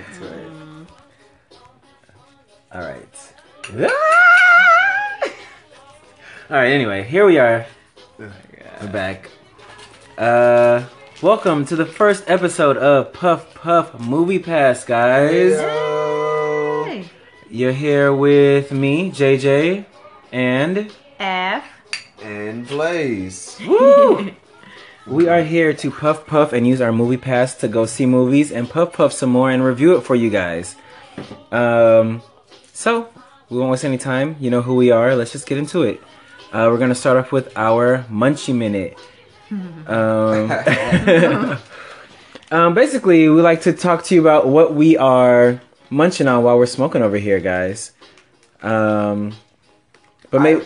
That's right. All right. All right. Anyway, here we are. We're back. Uh, welcome to the first episode of Puff Puff Movie Pass, guys. Yo. You're here with me, JJ, and F. And Blaze. Woo! we are here to puff puff and use our movie pass to go see movies and puff puff some more and review it for you guys. Um, so we won't waste any time. You know who we are. Let's just get into it. Uh, we're gonna start off with our Munchie Minute. Um, um, basically, we like to talk to you about what we are munching on while we're smoking over here, guys. Um, but maybe.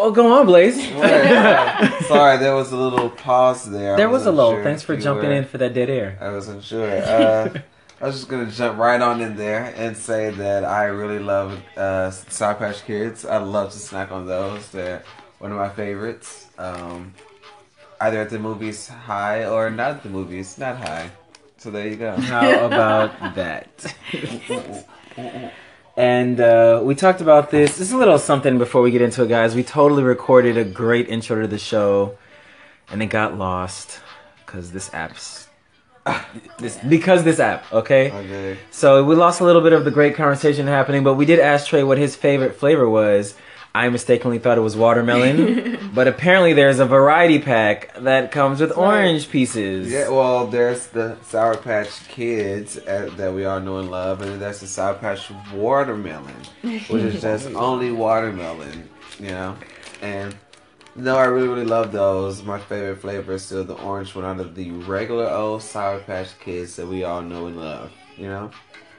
Oh, go on, Blaze. Sorry, there was a little pause there. I There was a wasn't sure Thanks for jumping were- in for that dead air. I wasn't sure. Uh, I was just gonna jump right on in there and say that I really love uh, Sour Patch Kids. I love to snack on those. They're one of my favorites. Um, either at the movies high or not at the movies not high. So there you go. How about that? and uh, we talked about this. This is a little something before we get into it, guys. We totally recorded a great intro to the show, and it got lost because this app's this because this app. Okay. Okay. So we lost a little bit of the great conversation happening, but we did ask Trey what his favorite flavor was. I mistakenly thought it was watermelon, but apparently there's a variety pack that comes with orange pieces. Yeah, well, there's the Sour Patch Kids uh, that we all know and love, and then there's the Sour Patch Watermelon, which is just only watermelon, you know. And no, I really, really love those. My favorite flavor is still the orange one out of the regular old Sour Patch Kids that we all know and love, you know.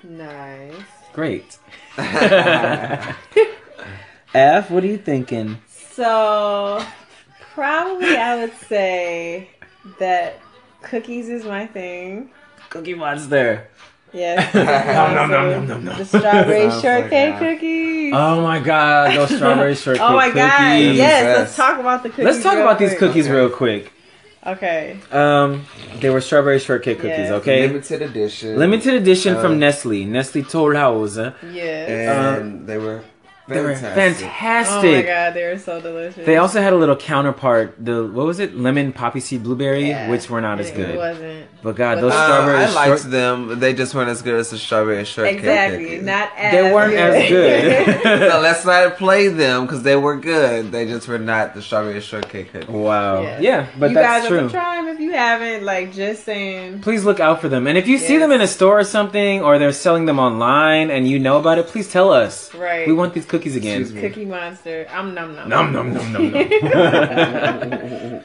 Nice. Great. F, what are you thinking? So, probably I would say that cookies is my thing. Cookie Monster. Yes. Nom, nom, nom, nom, nom, nom. The strawberry Sounds like shortcake cookies. Oh my god, those strawberry shortcake cookies. Oh my god! cookies. Yes, Yes. let's talk about the cookies. Let's talk real about these cookies Okay. real quick. Okay. Um, they were strawberry shortcake cookies, Yes. okay? Limited edition. Limited edition Uh, from Nestle, Nestle Toll House. Yes. And they were They were fantastic. oh my god, they were so delicious. They also had a little counterpart, the what was it, lemon poppy seed blueberry, Yeah. which were not as good. It wasn't. But God, those Uh, strawberry I liked short- them. They just weren't as good as the strawberry shortcake. Exactly. cookies. Not as They weren't as good. so let's not play them because they were good. They just were not the strawberry shortcake cookies. wow. Yeah. Yeah, but you that's guys true. Haven't. Like, just saying. please look out for them. And if you see them in a store or something, or they're selling them online and you know about it, please tell us. Right. We want these cookies again. Excuse me. Cookie Monster. I'm num num. Nom nom nom nom nom.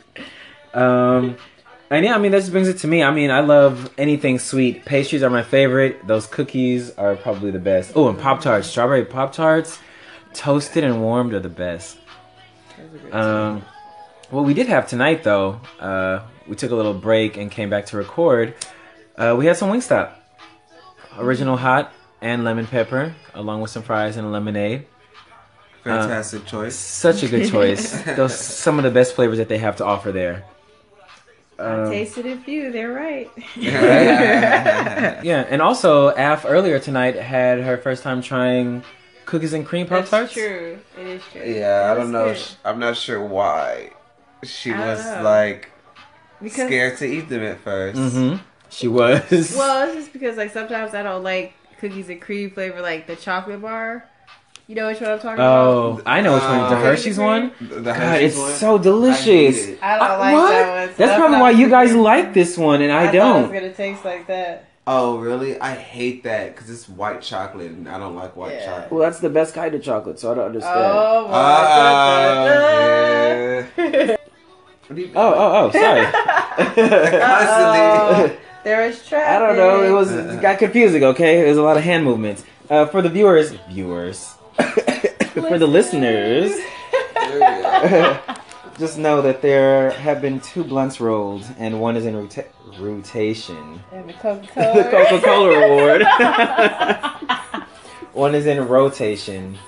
um, and yeah, I mean that just brings it to me. I mean, I love anything sweet. Pastries are my favorite. Those cookies are probably the best. Oh, and Pop Tarts, strawberry Pop Tarts, toasted and warmed are the best. Um, what we did have tonight, though, uh, we took a little break and came back to record. Uh, we had some Wingstop, original hot and lemon pepper, along with some fries and a lemonade. Fantastic choice. Such a good choice. Those some of the best flavors that they have to offer there. I Um, tasted a few. They're right. yeah, and also Af earlier tonight had her first time trying cookies and cream pop That's tarts. true. It is true. yeah, I don't know. good. I'm not sure why she I was know. like Because scared to eat them at 1st Mm-hmm. She was. well, it's just because like sometimes I don't like cookies and cream flavor, like the chocolate bar. You know which one I'm talking about? oh, I know which one. The Uh, Hershey's one. The God, Hershey's it's one? so delicious. hate it. I don't Uh, like what? that one. That's I probably why you guys gonna- like this one and I, I thought it don't. was gonna taste like that. Oh, really? I hate that because it's white chocolate and I don't like white Yeah. chocolate. Well, that's the best kind of chocolate, so I don't understand. Oh, Uh, my yeah. What do you- oh, oh, oh, sorry. Constantly. There is traffic. I don't know. It was it got confusing. Okay, there's a lot of hand movements. Uh, for the viewers, viewers, for the listeners, just know that there have been two blunts rolled, and one is in rota- rotation. And the Coca the Coca Cola Award. one is in rotation.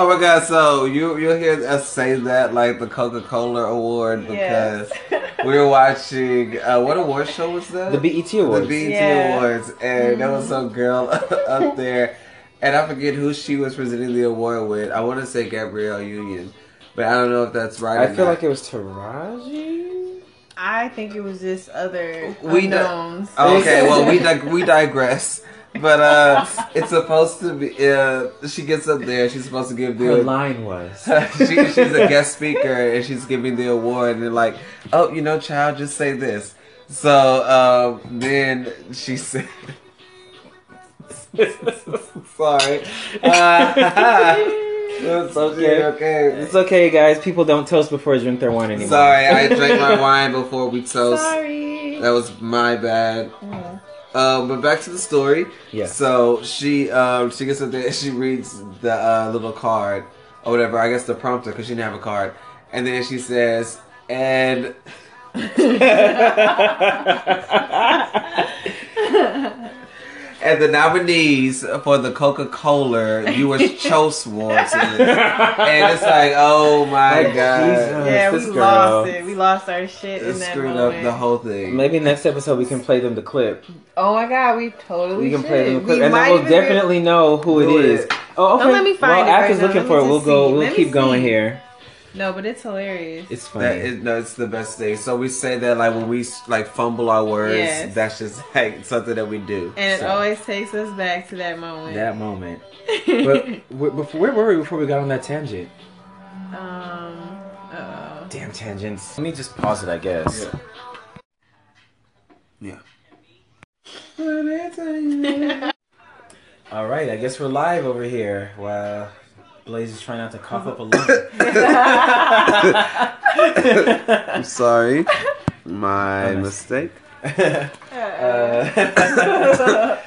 Oh my god, so you you'll hear us say that like the Coca Cola award because Yes. we were watching uh, what award show was that? The BET Awards. The BET Yeah. Awards, and there was some girl up there, and I forget who she was presenting the award with. I want to say Gabrielle Union, but I don't know if that's right. I or feel not. like it was Taraji. I think it was just other We do- unknowns. Okay, well we dig- we digress. But uh, it's supposed to be. Uh, she gets up there. She's supposed to give Her the. line was. she, she's a guest speaker and she's giving the award and they're like, oh, you know, child, just say this. So um, then she said, sorry. Uh, It's okay. okay. It's okay, guys. People don't toast before they drink their wine anymore. Sorry, I drank my wine before we toast. Sorry. That was my bad. Um, but back to the story. Yeah. So she um, she gets up there and she reads the uh, little card or whatever. I guess the prompter because she didn't have a card. And then she says, and and the nominees for the Coca Cola viewers choice awards. And it's like, oh my Like, god. Jesus. yeah, we girl. lost it. We lost our shit It in that screwed moment. up the whole thing. Maybe next episode we can play them the clip. Oh my god, we totally We can should. play them the clip, We and then we'll even do- definitely know who Who it is. is. Oh, okay. Don't let me find well, it right After's now. looking Let for it. We'll just go. We'll Let keep going here. No, but it's hilarious. It's funny. That is no, it's the best thing. So we say that like when we like fumble our words, Yes. that's just like something that we do. and it always takes us back to that moment. that moment. But before, where were we before we got on that tangent? um. Uh, Damn tangents. Let me just pause it, I guess. Yeah. All right, I guess we're live over here while Blaze is trying not to cough up a lung. I'm sorry, my mistake. Uh,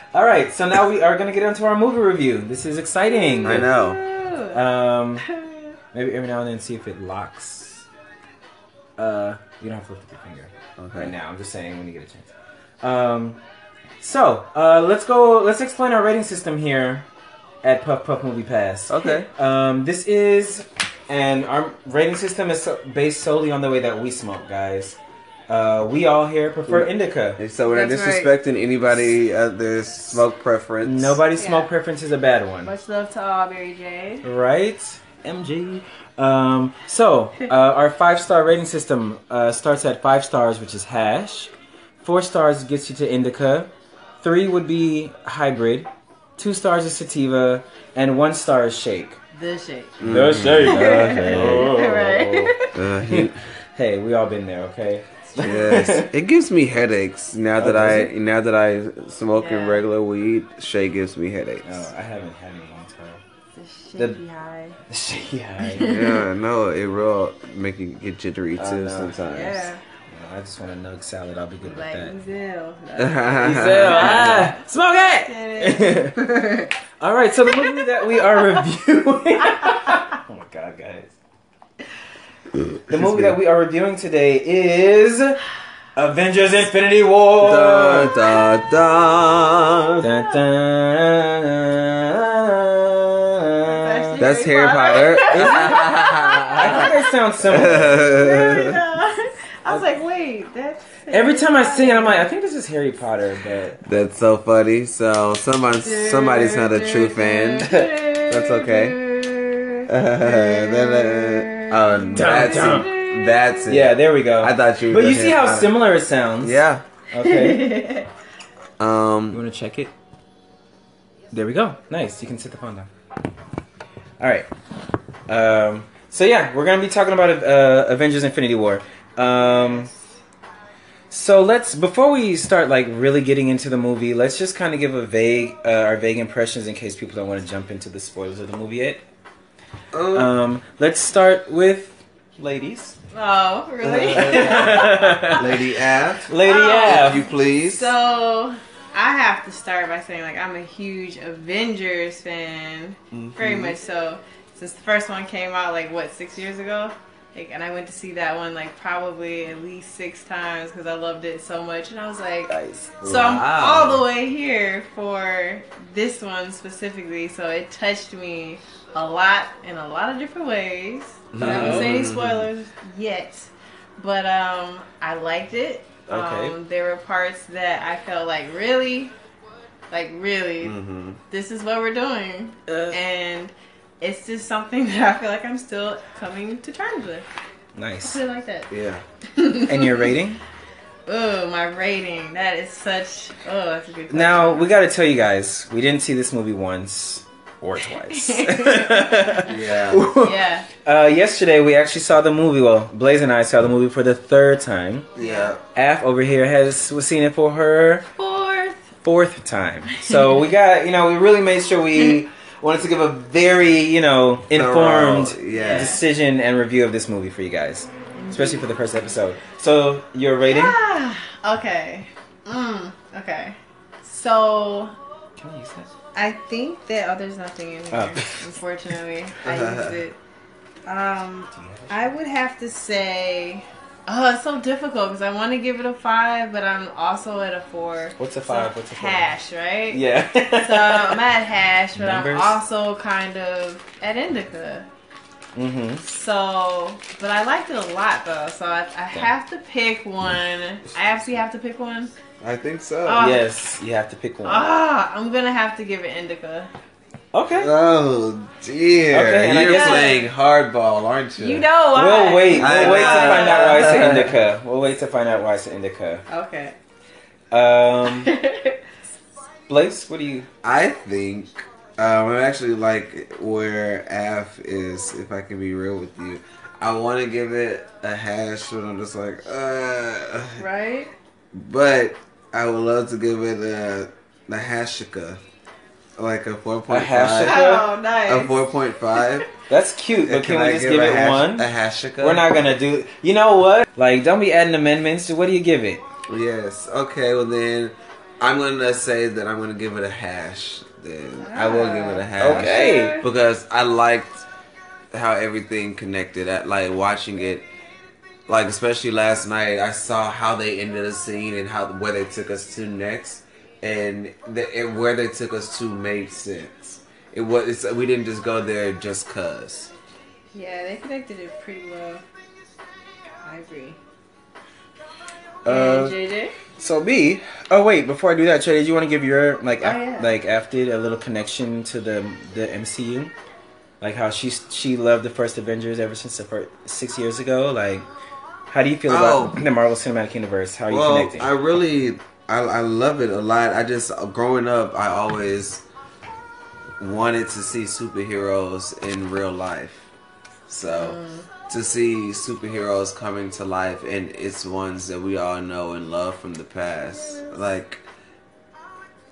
all right, so now we are gonna get into our movie review. This is exciting. I know. Um, maybe every now and then see if it locks. Uh, you don't have to lift up your finger Okay. right now. I'm just saying when you get a chance. Um, so uh, let's go. Let's explain our rating system here at Puff Puff Movie Pass. Okay. Um, this is, and our rating system is based solely on the way that we smoke, guys. Uh, we all here prefer indica. And so we're not That's right. disrespecting anybody other smoke preference. Nobody's Yeah. smoke preference is a bad one. Much love to all, Mary J. Right? MG. Um, so, uh, our five star rating system uh, starts at five stars, which is hash. Four stars gets you to indica. Three would be hybrid. Two stars is sativa. And one star is shake. The shake. The shake. right. Uh, he- Hey, we all been there, okay? yes, it gives me headaches now that Oh, I does now that I smoke in Yeah. regular weed. Shay gives me headaches. Oh, I haven't had it in a long time. The The- high. The shaky high. Yeah, no, it real make you get jittery Oh, too no. sometimes. Yeah. I just want a nug salad. I'll be good with Like that. Ezel. Ezel, ah, smoke it! All right, so the movie that we are reviewing. oh my god, guys. The movie that we are reviewing today is Avengers Infinity War. Da, da, da. Dun, dun, dun. That's Harry Potter. I think they sound similar. I was like, wait, that's Every time I sing it, I'm like, I think this is Harry Potter, but That's so funny. So someone, somebody's not a true fan. That's okay. Then, oh, that's it. That's it. yeah, there we go. I thought you. were but you see how uh, similar it sounds. Yeah. Okay. Um. You Um. want to check it? There we go. Nice. You can sit the phone down. All right. Um, so yeah, we're gonna be talking about uh, Avengers: Infinity War. Um, so let's before we start like really getting into the movie, let's just kind of give a vague uh, our vague impressions in case people don't want to jump into the spoilers of the movie yet. um, Um, let's start with ladies. Oh, really? Lady F, Lady Oh. if you please. so I have to start by saying like I'm a huge Avengers fan, very Mm-hmm. much so. Since the first one came out, like what six years ago, like, and I went to see that one like probably at least six times because I loved it so much, and I was like, Nice. So I'm all the way here for this one specifically. So it touched me a lot in a lot of different ways. I'm not gonna any spoilers yet, but um, I liked it. Okay. Um, there were parts that I felt like really, like really, Mm-hmm. this is what we're doing, Uh, and it's just something that I feel like I'm still coming to terms with. nice. I it like that. Yeah. And your rating? Oh, my rating. That is such. Oh, that's a good. Question. Now we got to tell you guys, we didn't see this movie once or twice. Yeah. Yeah. uh, yesterday we actually saw the movie. Well, Blaze and I saw the movie for the third time. Yeah. Af over here has was seeing it for her Fourth. fourth time. So we got, you know, we really made sure we wanted to give a very, you know, informed Thorough, yeah. decision and review of this movie for you guys, especially for the first episode. So your rating? Ah, okay. Mm, okay. So Can I use that? I think that oh, there's nothing in here. Oh. Unfortunately, I used it. Um, I would have to say, oh, it's so difficult because I want to give it a five, but I'm also at a four. What's a So, five? What's a four? hash? Right. Yeah. So I'm at hash, but Numbers? I'm also kind of at indica. mm-hmm. So, but I liked it a lot though. So I, I have to pick one. I actually have to pick one. I think so. Oh. Yes, you have to pick one. Ah, I'm gonna have to give it indica. Okay. Oh dear. Okay, You're guess- playing hardball, aren't you? You know why? We'll wait. We'll I wait to find out why it's an indica. We'll wait to find out why it's an indica. Okay. Um, Blaze, what do you? I think um, I'm actually like where Af is. If I can be real with you, I want to give it a hash, but I'm just like, uh. right? But I would love to give it a the hashika, like a four A point. Oh, nice. A four point five. That's cute, but can, we I just give a it hash- one? A hashika. We're not gonna do. You know what? Like, don't be adding amendments. To what do you give it? Yes. Okay. Well then, I'm gonna say that I'm gonna give it a hash. Then I will give it a hash. Okay. Because I liked how everything connected. At like watching it, like especially last night, I saw how they ended the scene and how where they took us to next, and the, and where they took us to made sense. It was it's, we didn't just go there just cause. Yeah, they connected it pretty well. I agree. Uh, JJ? So B. Oh wait, before I do that, Trey, did you want to give your like Oh, af- yeah. like after a little connection to the the MCU, like how she she loved the first Avengers ever since the first six years ago. Like, how do you feel about Oh. the Marvel Cinematic Universe? How are you well, connecting? I really, I, I love it a lot. I just growing up, I always wanted to see superheroes in real life. So to see superheroes coming to life and it's ones that we all know and love from the past, like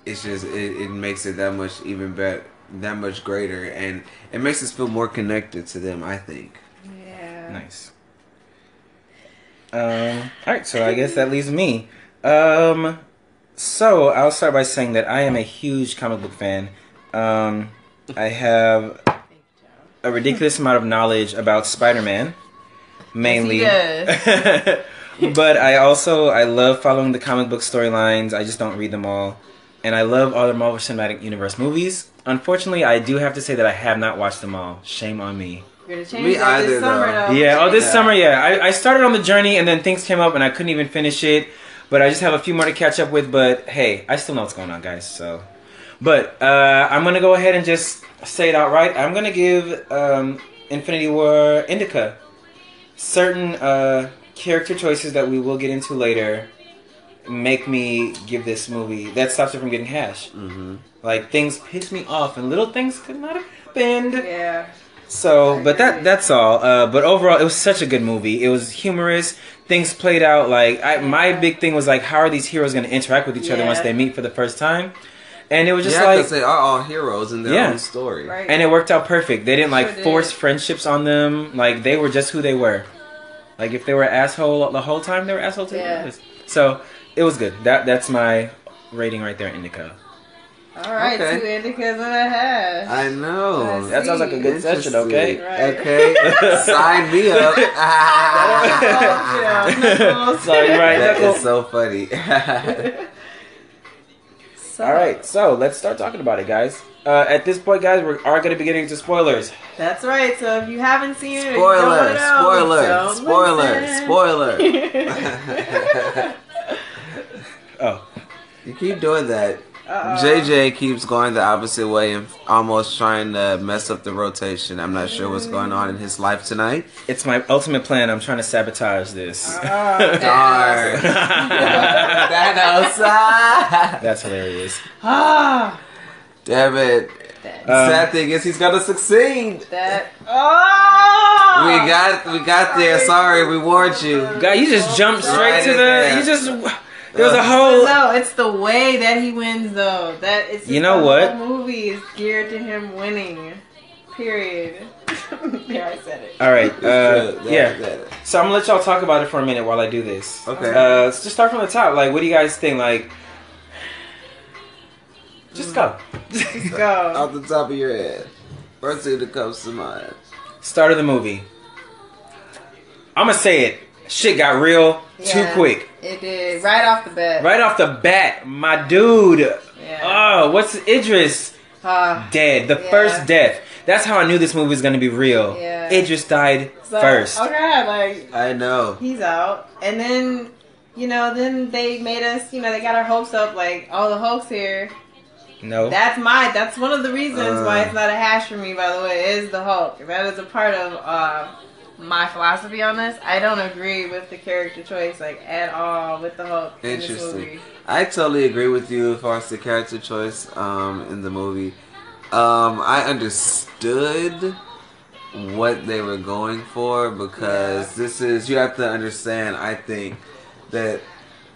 it's just it, it makes it that much even better, that much greater, and it makes us feel more connected to them. I think. Yeah. Nice. Um, all right, so I guess that leaves me. Um, so I'll start by saying that I am a huge comic book fan. Um, I have a ridiculous amount of knowledge about Spider-Man, mainly. Yes, but I also I love following the comic book storylines. I just don't read them all, and I love all the Marvel Cinematic Universe movies. Unfortunately, I do have to say that I have not watched them all. Shame on me. We're gonna Me either, this summer though. though. Yeah, oh, this Yeah. summer, yeah. I, I started on the journey and then things came up and I couldn't even finish it. But I just have a few more to catch up with. But hey, I still know what's going on, guys. So, but uh, I'm gonna go ahead and just say it outright. I'm gonna give um, Infinity War Indica. Certain uh, character choices that we will get into later make me give this movie that stops it from getting hash. Mm-hmm. Like things piss me off and little things could not have happened. Yeah. So, but that that's all. Uh, but overall, it was such a good movie. It was humorous. Things played out like I, my big thing was like, how are these heroes going to interact with each other once they meet for the first time? And it was just yeah, like, they are all heroes in their Yeah. own story. Right. and it worked out perfect. They didn't like Sure did. force friendships on them. Like they were just who they were. Like if they were asshole the whole time, they were asshole to Yeah. So it was good. That that's my rating right there, Indica. All right, Okay. two indicas and a half. I know. I That sounds like a good session, okay? Right. Okay. Sign me up. Oh. Sorry, right? That Knuckle. is so funny. up? All right, so let's start talking about it, guys. Uh, at this point, guys, we are going to be getting into spoilers. That's right. So if you haven't seen it, or you don't Spoiler, know, spoiler, don't spoiler, listen. spoiler. Oh, you keep doing that. Uh-oh. JJ keeps going the opposite way and almost trying to mess up the rotation. I'm not sure what's going on in his life tonight. it's my ultimate plan. I'm trying to sabotage this. Oh, Darn. Thanos. ah. That's hilarious. Ah, Damn it. that. Um, Sad thing is he's gonna succeed. that. Oh, We got we got there. Sorry, we warned you. God, you just jumped straight Right to the. there. You just. There was a But whole. no, it's the way that he wins, though. That it's You know the what? Whole movie is geared to him winning. Period. there, I said it. All right. Uh, yeah. that- So I'm gonna let y'all talk about it for a minute while I do this. Okay. Uh, let's just start from the top. Like, what do you guys think? Like, just go. Let's go. Off the top of your head. First thing that comes to mind. Start of the movie. I'm gonna say it. Shit got real too quick. It did right off the bat. Right off the bat, my dude. Yeah. Oh, what's Idris? Uh, Dead. The Yeah. first death. That's how I knew this movie was gonna be real. Yeah. Idris died so, first. Oh god, like I know. he's out, and then you know, then they made us. You know, they got our hopes up. Like, oh, the Hulk's here. No. That's my. That's one of the reasons why Uh. it's not a hash for me. By the way, is the Hulk. That is a part of uh, my philosophy on this. I don't agree with the character choice like at all with the Hulk in Interesting. movie. I totally agree with you as far as the character choice um, in the movie. Um, I understood what they were going for because this is you have to understand. I think that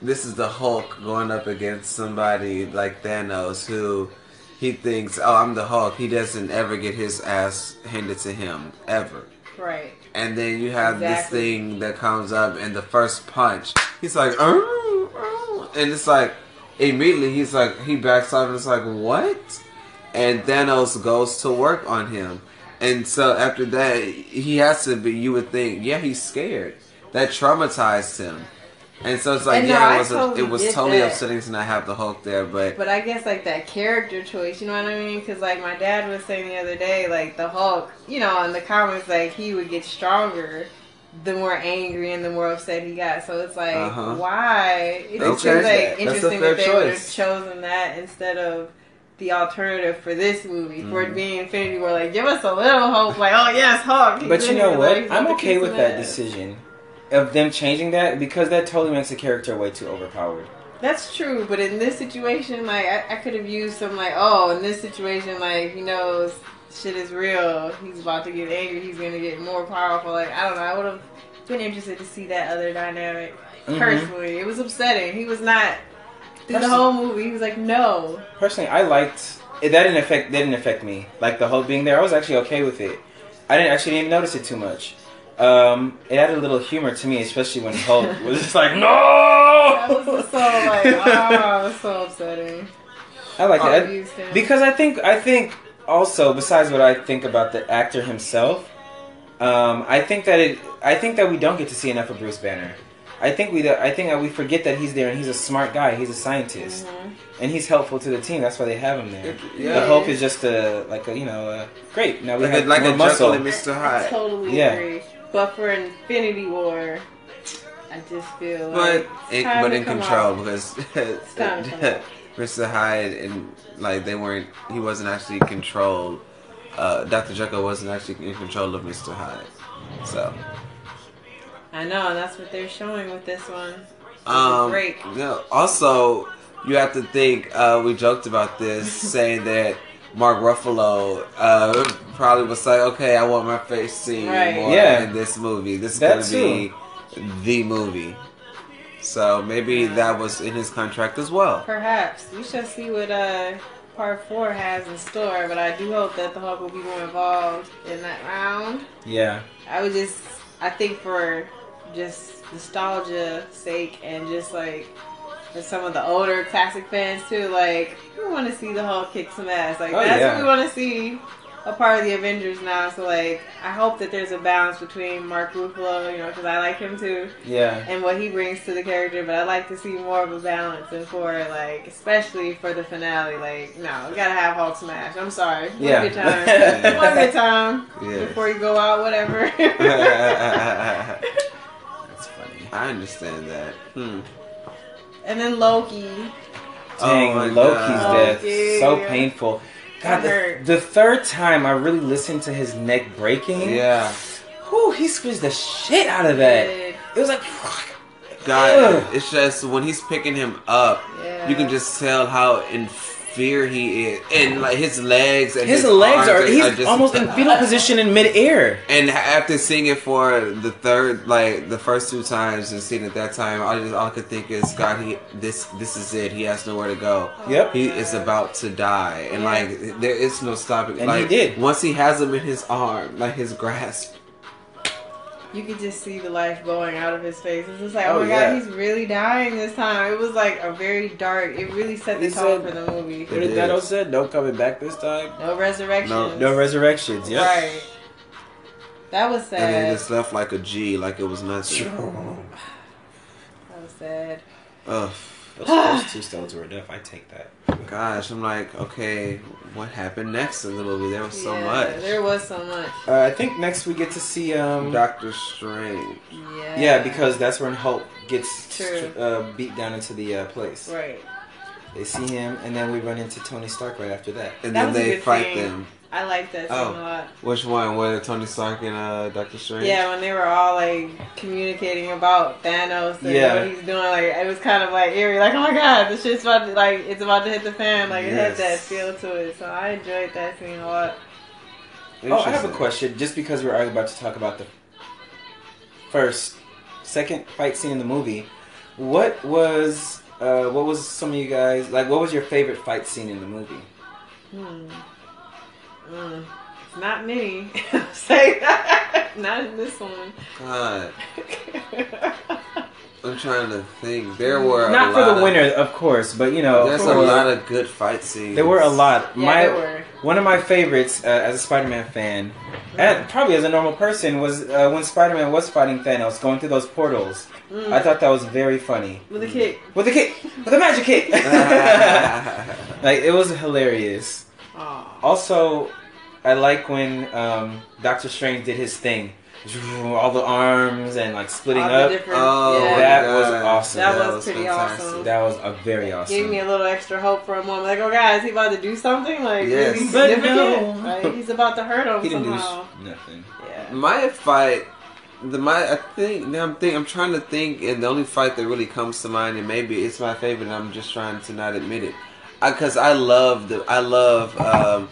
this is the Hulk going up against somebody like Thanos who he thinks, oh, I'm the Hulk. He doesn't ever get his ass handed to him ever. Right. And then you have this thing that comes up, and the first punch, he's like, "Oh, oh," and it's like immediately he's like he backs off, and it's like what? And Thanos goes to work on him, and so after that, he has to be. You would think, yeah, he's scared. That traumatized him, and so it's like, And yeah, I it was a, totally it was totally that. upsetting to not have the Hulk there, but But I guess like that character choice, you know what I mean? Because like my dad was saying the other day, like the Hulk, you know, in the comics, like he would get stronger the more angry and the more upset he got. So it's like, Uh-huh. why? It just Okay. seems like interesting that they would have chosen that instead of the alternative for this movie, for Mm-hmm. it being Infinity War. Like, give us a little hope. Like, oh yes, Hulk. But you know what? like, I'm okay with some that decision of them changing that because that totally makes the character way too overpowered. That's true, but in this situation, like I, I could have used some like, oh, in this situation, like he knows shit is real. He's about to get angry. He's gonna get more powerful. Like I don't know. I would have been interested to see that other dynamic. Mhm. Personally, it was upsetting. He was not through the whole movie. He was like, no. Personally, I liked it. That didn't affect. That didn't affect me. Like the Hulk being there, I was actually okay with it. I didn't actually didn't notice it too much. Um, it added a little humor to me, especially when Hulk was just like, "No!" That was so like, oh, was so upsetting. I like Oh, it used him. because I think I think also besides what I think about the actor himself, um, I think that it. I think that we don't get to see enough of Bruce Banner. I think we. I think that we forget that he's there and he's a smart guy. He's a scientist Mhm. and he's helpful to the team. That's why they have him there. yeah, The Hulk is just a like a you know uh, great. Now we like a, have like more a muscle. Jekyll and Mr. I Hyde. totally Yeah. agree. But for Infinity War, I just feel But like in, time but in control out. because time to come. Mr. Hyde and like they weren't he wasn't actually controlled. Uh, Dr. Jekyll wasn't actually in control of Mr. Hyde. So I know, that's what they're showing with this one. It's um break. yeah, also you have to think uh, we joked about this saying that Mark Ruffalo uh, probably was like, okay, I want my face seen Right. more Yeah. in this movie. This is gonna be the movie. So maybe that was in his contract as well. Perhaps we shall see what uh part four has in store, but I do hope that the Hulk will be more involved in that round. Yeah, I would just, I think for just nostalgia sake and just like for some of the older classic fans too, like we want to see the Hulk kick some ass. Like Oh, that's yeah. what we want to see. a part of the Avengers now. So like, I hope that there's a balance between Mark Ruffalo, you know, because I like him too, Yeah. and what he brings to the character. But I'd like to see more of a balance, and for like, especially for the finale, like, no, we gotta have Hulk smash. I'm sorry. One Yeah. good time. One good time Yes. before you go out, whatever. That's funny. I understand that. Hmm. And then Loki. Oh Dang, Oh Loki's God. death. Loki. So painful. God, the, the third time I really listened to his neck breaking. Yeah. Whew, he squeezed the shit out of that. It was like, God, Ugh. it's just when he's picking him up, Yeah. you can just tell how in fear he is, and like his legs and his, his, legs are, arms he's just- almost in fetal position in midair. And after seeing it for the third, like the first two times, and seeing it that time, all, I just, all I could think is, God, he this this is it. He has nowhere to go. Yep. He is about to die, and like there is no stopping. And he like, did. once he has him in his arm, like his grasp. You could just see the life going out of his face. It's just like, Oh, oh, my yeah. god, he's really dying this time. It was like a very dark. It really set the tone for the movie. What did Thanos said? No coming back this time. No resurrections. No- No resurrections. Yep. Right. That was sad. And then sad. just left like a G, like it was nothing. That was sad. Ugh. Those first two stones were enough. I take that. Gosh, I'm like, okay, what happened next in the movie? There was so Yeah, much. There was so much. Uh, I think next we get to see um. Doctor Strange. Yeah. Yeah, because that's when Hulk gets True. uh, beat down into the uh, place. Right. They see him, and then we run into Tony Stark right after that. And That then they fight scene. them. I like that scene Oh. a lot. Which one? Where Tony Stark and uh, Doctor Strange? Yeah, when they were all like communicating about Thanos and Yeah. what he's doing, like it was kind of like eerie, like oh my god, the shit's about to like it's about to hit the fan, like it had that feel to it. So I enjoyed that scene a lot. Oh, I have a question. Just because we're about to talk about the first, second fight scene in the movie, what was uh, what was some of you guys like? What was your favorite fight scene in the movie? Hmm. Mm. It's not many. Say that. not in this one. God, I'm trying to think. There were Not a for lot the of- winner, of course, but you know, There's for- a lot of good fight scenes. There were a lot. Yeah, my there were. one of my favorites uh, as a Spider-Man fan, and probably as a normal person, was uh, when Spider-Man was fighting Thanos, going through those portals. Mm. I thought that was very funny. With a kick. With a kick, with a magic kick. like it was hilarious. Aw. Also, I like when um, Doctor Strange did his thing, all the arms and like splitting up. Oh, yeah. That my was awesome. That was pretty awesome. That was a very awesome. Gave me a little extra hope for a moment. Like, oh, God, is he about to do something? Like, Yes. really But no. Right? He's about to hurt him he didn't somehow. do nothing. yeah. My fight, the my I think now I'm think I'm trying to think, and the only fight that really comes to mind, and maybe it's my favorite. and I'm just trying to not admit it, because I, love the I love um,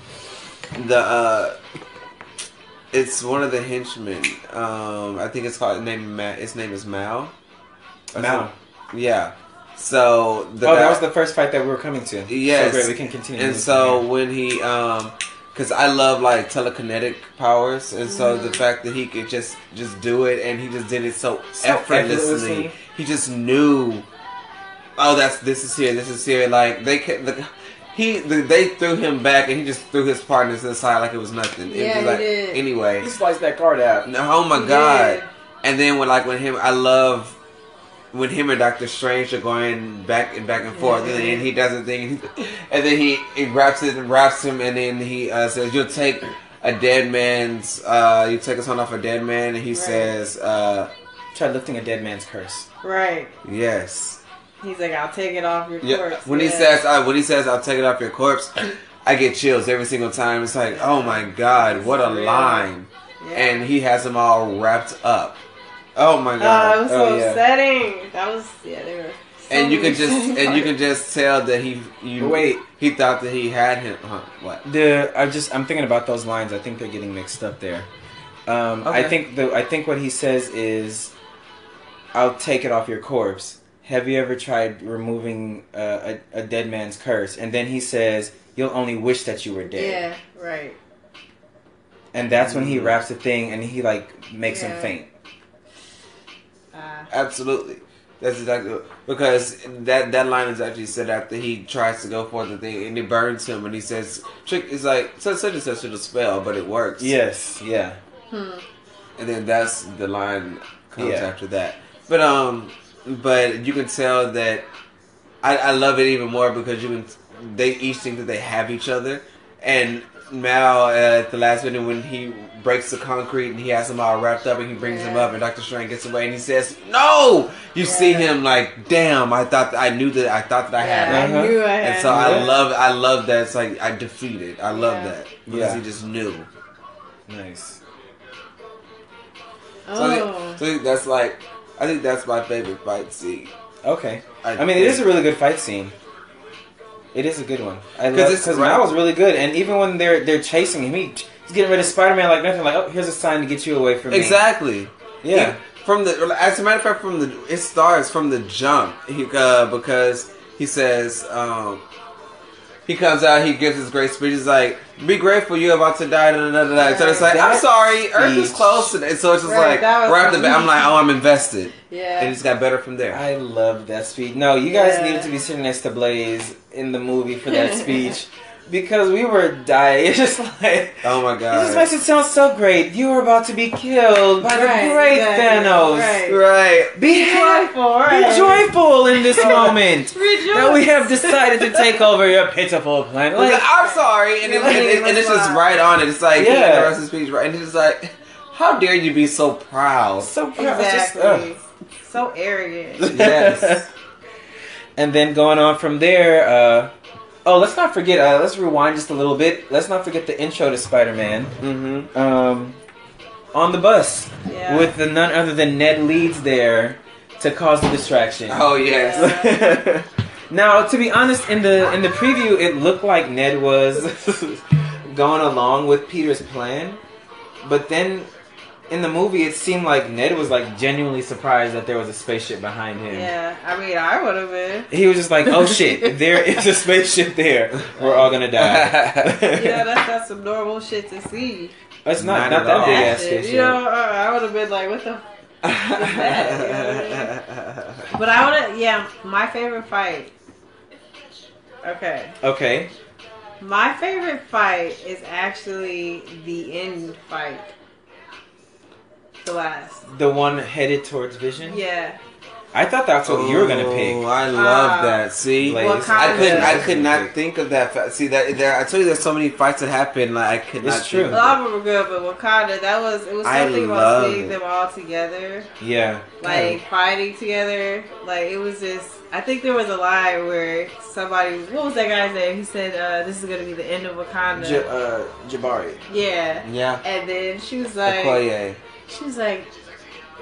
the. Uh, it's one of the henchmen. Um, I think it's called name. Ma- Its name is Maw. Or Maw. Yeah. So the oh, guy- that was the first fight that we were coming to. Yes. So great, we can continue. and so from when he um because i love like telekinetic powers and so the fact that he could just just do it and he just did it so, So effortlessly. effortlessly. he just knew oh that's this is here this is here like they ca- the, he the, they threw him back and he just threw his partners to the side like it was nothing it Yeah, was he did. anyway he sliced that card out. no, oh my He god did. and then when like when him i love when him and Doctor Strange are going back and back and forth, and then he does a thing, and then he, he wraps it and wraps him, and then he uh, says, "You'll take a dead man's, uh, you take a son off a dead man," and he Right. says, uh, Try lifting a dead man's curse. Right. "Yes." He's like, I'll take it off your Yeah. corpse. When he says, uh, "When he says, I'll take it off your corpse," I get chills every single time. It's like, oh my god, what a line! yeah. And he has them all wrapped up. Oh my Oh, god! it was so Oh, yeah. upsetting. That was yeah, they were. so and you can just upsetting and you can just tell that he you Wait. he thought that he had him huh, what The I just I'm thinking about those lines. I think they're getting mixed up there. Um, I think the I think what he says is, "I'll take it off your corpse." Have you ever tried removing uh, a, a dead man's curse? And then he says, "You'll only wish that you were dead." Yeah. Right. And that's when he Mm. wraps the thing, and he like makes him faint. Uh, absolutely That's exactly because that that line is actually said after he tries to go for the thing and it burns him and he says trick is like such such and such a spell but it works. Yes, yeah. Hmm. And then that's the line comes Yeah. after that. But um but you can tell that I, I love it even more because you can they each think that they have each other and Maw uh, at the last minute when he breaks the concrete and he has them all wrapped up and he brings them Yeah. up and Doctor Strange gets away and he says no you see him like damn I thought I knew that I thought that I had Yeah, it Uh-huh. I knew I had. and so it. I Yeah. love I love that it's like I defeated I love Yeah. that because Yeah. he just knew Nice. so, I Oh. think, so I think that's like I think that's my favorite fight scene Okay. I mean, it is a really good fight scene. It is a good one. I because right- Maw was really good, and even when they're they're chasing him, he, he's getting rid of Spider Man like nothing. Like, oh, here's a sign to get you away from me. exactly Yeah. From the, as a matter of fact, from the it starts from the jump. He uh, because he says um, he comes out, he gives his great speech. He's like, "Be grateful, you're about to die." Da, da, da, da. So it's like, "I'm That sorry, Earth is close," and so it's just Right, like that right off the funny. bat, I'm like, "Oh, I'm invested," Yeah. and it just got better from there. I love that speech. No, you guys Yeah. needed to be sitting next to Blaze in the movie for that speech because we were dying. It's just like. Oh my It just god! makes it sound so great. You were about to be killed by the great exactly, Thanos. right. Right. Be happy. joyful, right? Be joyful in this moment that we have decided to take over your pitiful planet. Like, Like, I'm sorry, and, it, and, it- and it's just right on it. It's like Yeah. yeah. the rest of the speech, right? And it's just like, how dare you be so proud? so proud. It's just, Exactly. so arrogant. Yes. and then going on from there, uh, oh, let's not forget. Uh, let's rewind just a little bit. Let's not forget the intro to Spider-Man. mm-hmm. Um, on the bus Yeah. with the none other than Ned Leeds there to cause the distraction. Oh yes. now, to be honest, in the in the preview, it looked like Ned was going along with Peter's plan, but then in the movie, it seemed like Ned was like genuinely surprised that there was a spaceship behind him. yeah. I mean, I would have been. He was just like, "Oh shit, there is a spaceship there. We're all gonna die." Yeah, that's not some normal shit to see. it's not Not not, that big ass shit, spaceship. You know, uh, I would have been like, what the. But I would have. Yeah, my favorite fight. Okay. Okay, My favorite fight is actually the end fight. The last. the one headed towards Vision. Yeah. I thought that's what you were gonna pick. Oh. I love Uh, that. See, Blaze. I couldn't. I could not think of that. fa- See that there. I told you there's so many fights that happen. Like I could It's not. true. A Think lot of of them were good, but Wakanda, that was it was I something about love seeing it. them all together, Yeah, like fighting together. Like it was just. I think there was a line where somebody, what was that guy's name? He said, uh, "This is gonna be the end of Wakanda." J- uh, Jabari. yeah. Yeah. and then she was like, Okoye. She was like,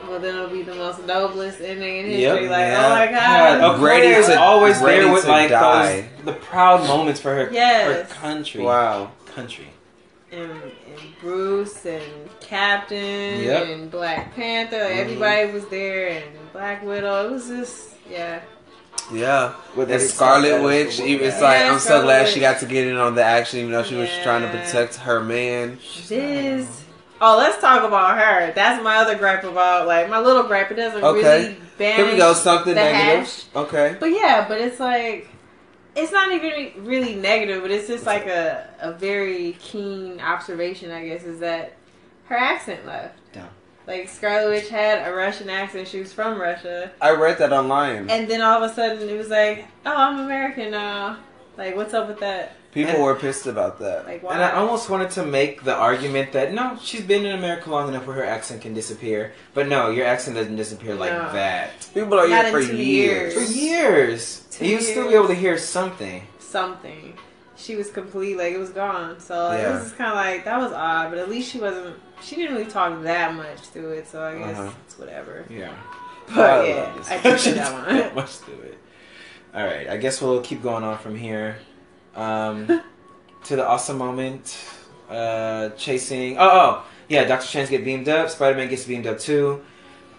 "Well, then it'll be the most noblest ending in Yep. history." Like, Yeah. oh my god, God, Ready Okoye is always ready there with like die. those the proud moments for her, Yes. her country. Wow. country. and, and Bruce and Captain Yep. and Black Panther. Mhm. Everybody was there, and Black Widow. It was just, yeah. Yeah. With And Scarlet time Witch. that- Even, it's Yeah, like I'm so glad Witch. she got to get in on the action, even though she was trying to protect her man. She This. Oh, let's talk about her. That's my other gripe about like my little gripe. It doesn't Okay. really banish Here we go. Something negative. hash. Okay. But yeah, but it's like it's not even really negative, but it's just like a a very keen observation. I guess is that her accent left. Yeah. Like Scarlet Witch had a Russian accent. She was from Russia, I read that online. and then all of a sudden it was like, oh, I'm American now. Like, what's up with that? People And- were pissed about that. Like, why? And I almost wanted to make the argument that no, she's been in America long enough where her accent can disappear. But no, your accent doesn't disappear like that. People are Not here for in two years. For years. years. Two you still be able to hear something. something. She was complete, like it was gone. So like, it was kind of like that was odd, but at least she wasn't. She didn't really talk that much through it, so I guess Uh-huh. it's whatever. Yeah. But I yeah, love. I took She that did one. much to it. All right, I guess we'll keep going on from here. Um, to the awesome moment, uh, chasing. Oh, oh, yeah. Doctor Strange get beamed up. Spider Man gets beamed up too,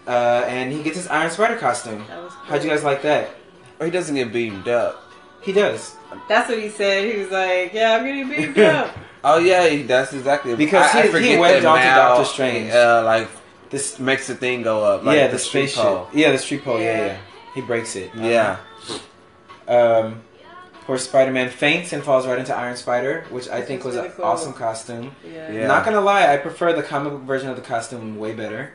uh, and he gets his Iron Spider costume. Cool. How'd you guys like that? Or he doesn't get beamed up. He does That's what he said. He was like, "Yeah, I'm getting beamed up." Oh yeah, he- that's exactly Because I, I he- he forget webbed that onto Maw, Doctor Strange. Uh, like this. makes the thing go up. Like yeah, the, street pole. Yeah, the street pole. Yeah, Yeah. yeah. He breaks it. Yeah. Um, of course, Spider-Man faints and falls right into Iron Spider, which I think is was an cool. awesome costume. Yeah. Yeah. Not gonna lie, I prefer the comic book version of the costume way better.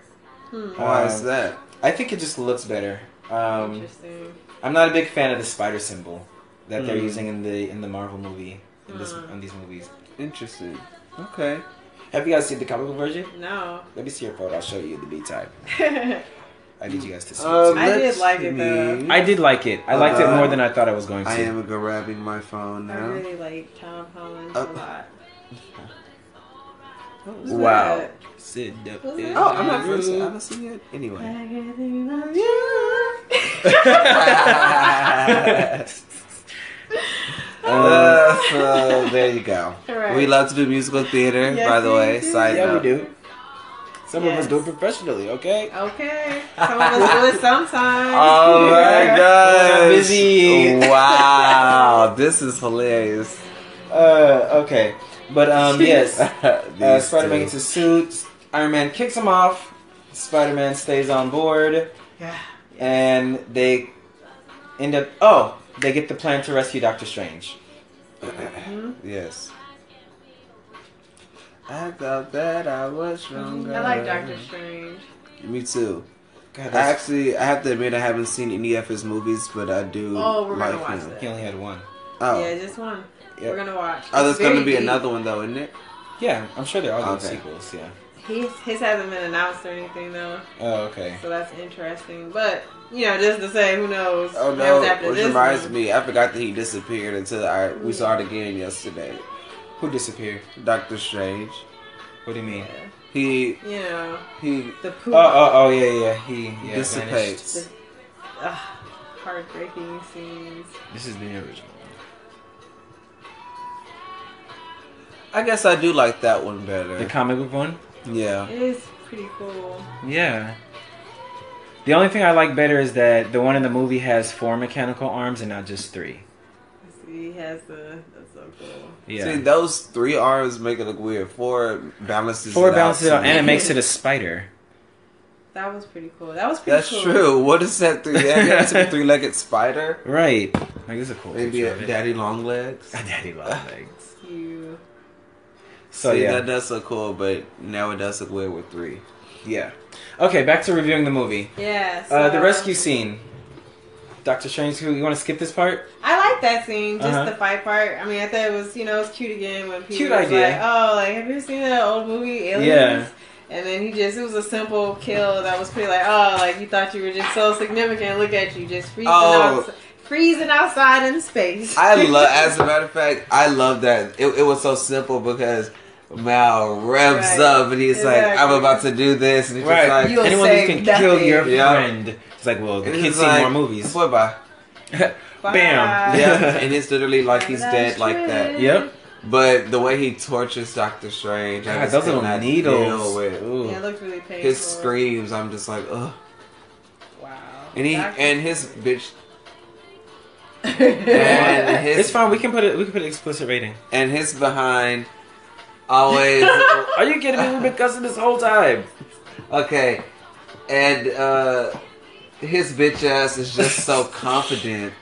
Hmm. Why Um, is that? I think it just looks better. Um, Interesting. I'm not a big fan of the spider symbol that they're Hmm. using in the in the Marvel movie in this Hmm. in these movies. Interesting. Okay. Have you guys seen the comic book version? No. Let me see your photo. I'll show you the B type. I I need you guys to see. Um, it. I did let's like it, though. I did like it. I liked it Uh, more than I thought I was going to. I am grabbing my phone now. I really like Tom Holland Uh, a lot. Wow. that? Sit up Who's there. that? Oh, I'm not first. I haven't seen it. Anyway. I can think of you. Uh, so there you go. Alright. We love to do musical theater, Yes, by the way. do. Side yeah, we note. do. Some of us do it professionally. Okay. Okay. Some of us do it sometimes. Oh my gosh. busy. Wow. this is hilarious. Uh, okay. But um, yes. Uh, Spider-Man two. gets his suit. Iron Man kicks him off. Spider-Man stays on board, Yeah. and they end up. Oh, they get the plan to rescue Doctor Strange. Yes. I thought that I was stronger. I like Doctor Strange. Me too. God, I actually, I have to admit, I haven't seen any of his movies, but I do Oh, we're like gonna watch him. that. he only had one. Oh, Yeah, just one. Yep. We're gonna watch. oh, there's gonna be deep. another one though, isn't it? Yeah, I'm sure there are all good Okay. sequels. Yeah. His his hasn't been announced or anything though, Oh, okay. so that's interesting. But you know, just to say, who knows? Oh no! Which this reminds one. me, I forgot that he disappeared until I we saw it again yesterday. Who disappeared? Doctor Strange. What do you mean? Yeah. He Yeah. he the poop. Oh, oh, oh, yeah, yeah. He yeah, vanished. dissipates. Ugh, heartbreaking scenes. This is the original. I guess I do like that one better. The comic book one. Yeah. It is pretty cool. Yeah. The only thing I like better is that the one in the movie has four mechanical arms and not just three. See, he has the. That's. Yeah. See, those three arms make it look weird. Four balances. Four it balances it out out, and it makes it a spider. That was pretty cool. That was pretty That's cool. true. What is that three? That's a three-legged spider. Right. Like this is a cool Maybe a daddy long legs. A daddy long legs. You. So See, yeah, that does look cool, but now it does look weird with three. yeah. Okay, back to reviewing the movie. Yeah. Uh, the rescue scene. Doctor Strange, you want to skip this part? I like that scene, just Uh-huh. the fight part. I mean, I thought it was, you know, it was cute again when people Cute was idea. like, "Oh, like have you ever seen that old movie Aliens?" Yeah. And then he just, it was a simple kill that was pretty like, oh, like you thought you were just so significant. Look at you, just freezing, Oh. outs- freezing outside in space. I love. As a matter of fact, I love that. It, it was so simple because Maw revs Right. up and he's like, "I'm about to do this," and he's Right. like, You'll Anyone who say can kill your Yeah. friend. It's like, well, the and kids he's see like, more movies. Boy, bye. Bye. Bam. Yeah, and it's literally like he's That's dead like that. Yep. But the way he tortures Doctor Strange, I God, just those little cannot needles. deal with Ooh. Yeah, it looked really painful. his screams. I'm just like, ugh. Wow. And he Doctor- and his bitch and his It's fine. We can put it. We can put an explicit rating. and his behind always Are you kidding me? We've been cussing this whole time. okay. And uh his bitch ass is just so confident.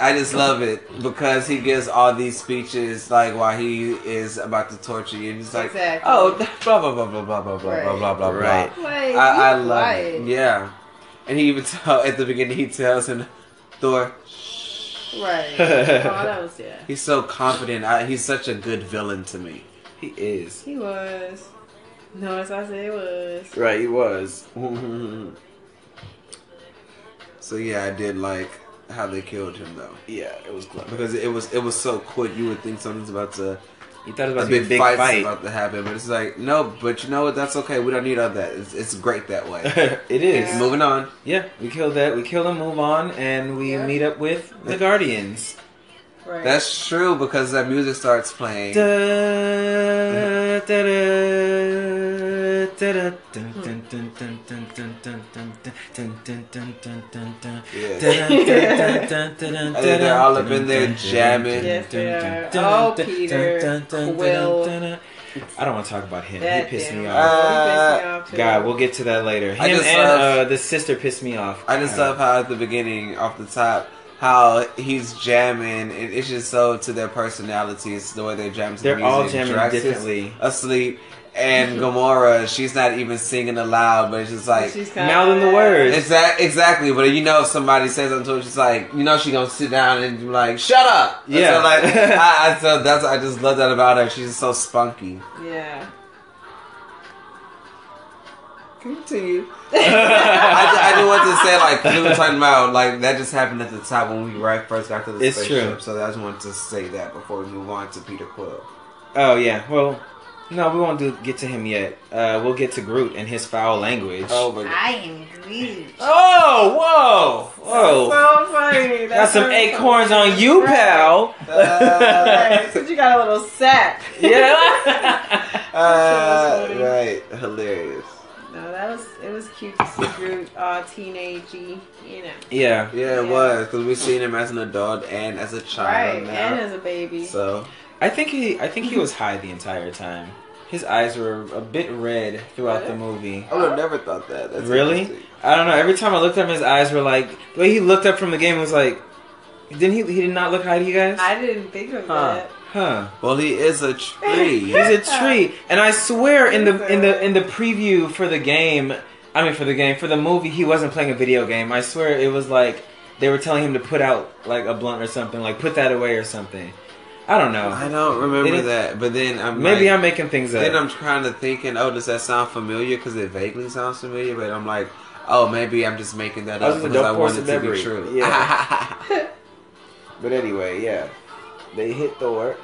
I just love it because he gives all these speeches like while he is about to torture you, and he's like, Exactly. "Oh, blah blah blah blah blah blah blah Right. blah blah blah." Right. Wait, I, I love quiet. it. Yeah, and he even tell at the beginning he tells him, "Thor, Right. oh, that was yeah. he's so confident. I, he's such a good villain to me." He is. He was. Notice I said it was. Right. He was. so yeah, I did like how they killed him though. Yeah. It was clever. because it was it was so quick. You would think something's about to You thought it was about to big, a big fight's fight. about to happen, but it's like no. But you know what? That's okay. We don't need all that. It's, it's great that way. it is. Yeah. Moving on. Yeah, we killed that. We killed him, move on, and we Yeah. meet up with the Guardians. Right. That's true because that music starts playing. Yeah. they're all up in there jamming. Oh, Peter. Quill. I don't want to talk about him. That he pissed damn. me off. Uh, God, we'll get to that later. Him and love, uh, the sister pissed me off. I just love how at the beginning, off the top, how he's jamming, and it's just so to their personalities, the way they jam to They're the all jamming Drax differently. asleep, and Gamora, she's not even singing aloud, but it's just like Mouthing the words. exact, exactly. But you know, if somebody says something to her, she's like, you know, she gonna sit down and be like, "Shut up." And Yeah. So like, I, I so that's I just love that about her. She's just so spunky. Yeah. Continue. I, ju- I just wanted to say like 'cause we were talking about like that just happened at the top when we right first got to the It's spaceship. true. So I just wanted to say that before we move on to Peter Quill. Oh yeah. Well, no, we won't do get to him yet. Uh, we'll get to Groot and his foul language. Oh, but I am Groot. Oh, whoa, whoa. So funny. Got some so acorns funny. on you, Right. pal. Right, since you got a little sack. yeah. uh, funny. right, hilarious. No, that was it was cute to see Groot all uh, teenagey, you know. yeah. Yeah, it Yeah. was because we've seen him as an adult and as a child Right, now. and as a baby. so I think he. I think he was high the entire time. His eyes were a bit red throughout the movie. I would have never thought that. That's Really? I don't know. Every time I looked up, his eyes were like the way he looked up from the game was like. Didn't he? He did not look high to you guys. I didn't think of Huh. that. Huh. Well, he is a tree. He's a tree, and I swear in the in the in the preview for the game, I mean for the game for the movie, he wasn't playing a video game. I swear it was like they were telling him to put out like a blunt or something, like put that away or something. I don't know. I don't remember Didn't- that, but then I'm Maybe like, I'm making things up. Then I'm kind of thinking, oh, does that sound familiar? Because it vaguely sounds familiar, but I'm like, oh, maybe I'm just making that oh, up just because I don't want it the to be memory. true. Yeah. But anyway, yeah, they hit Thor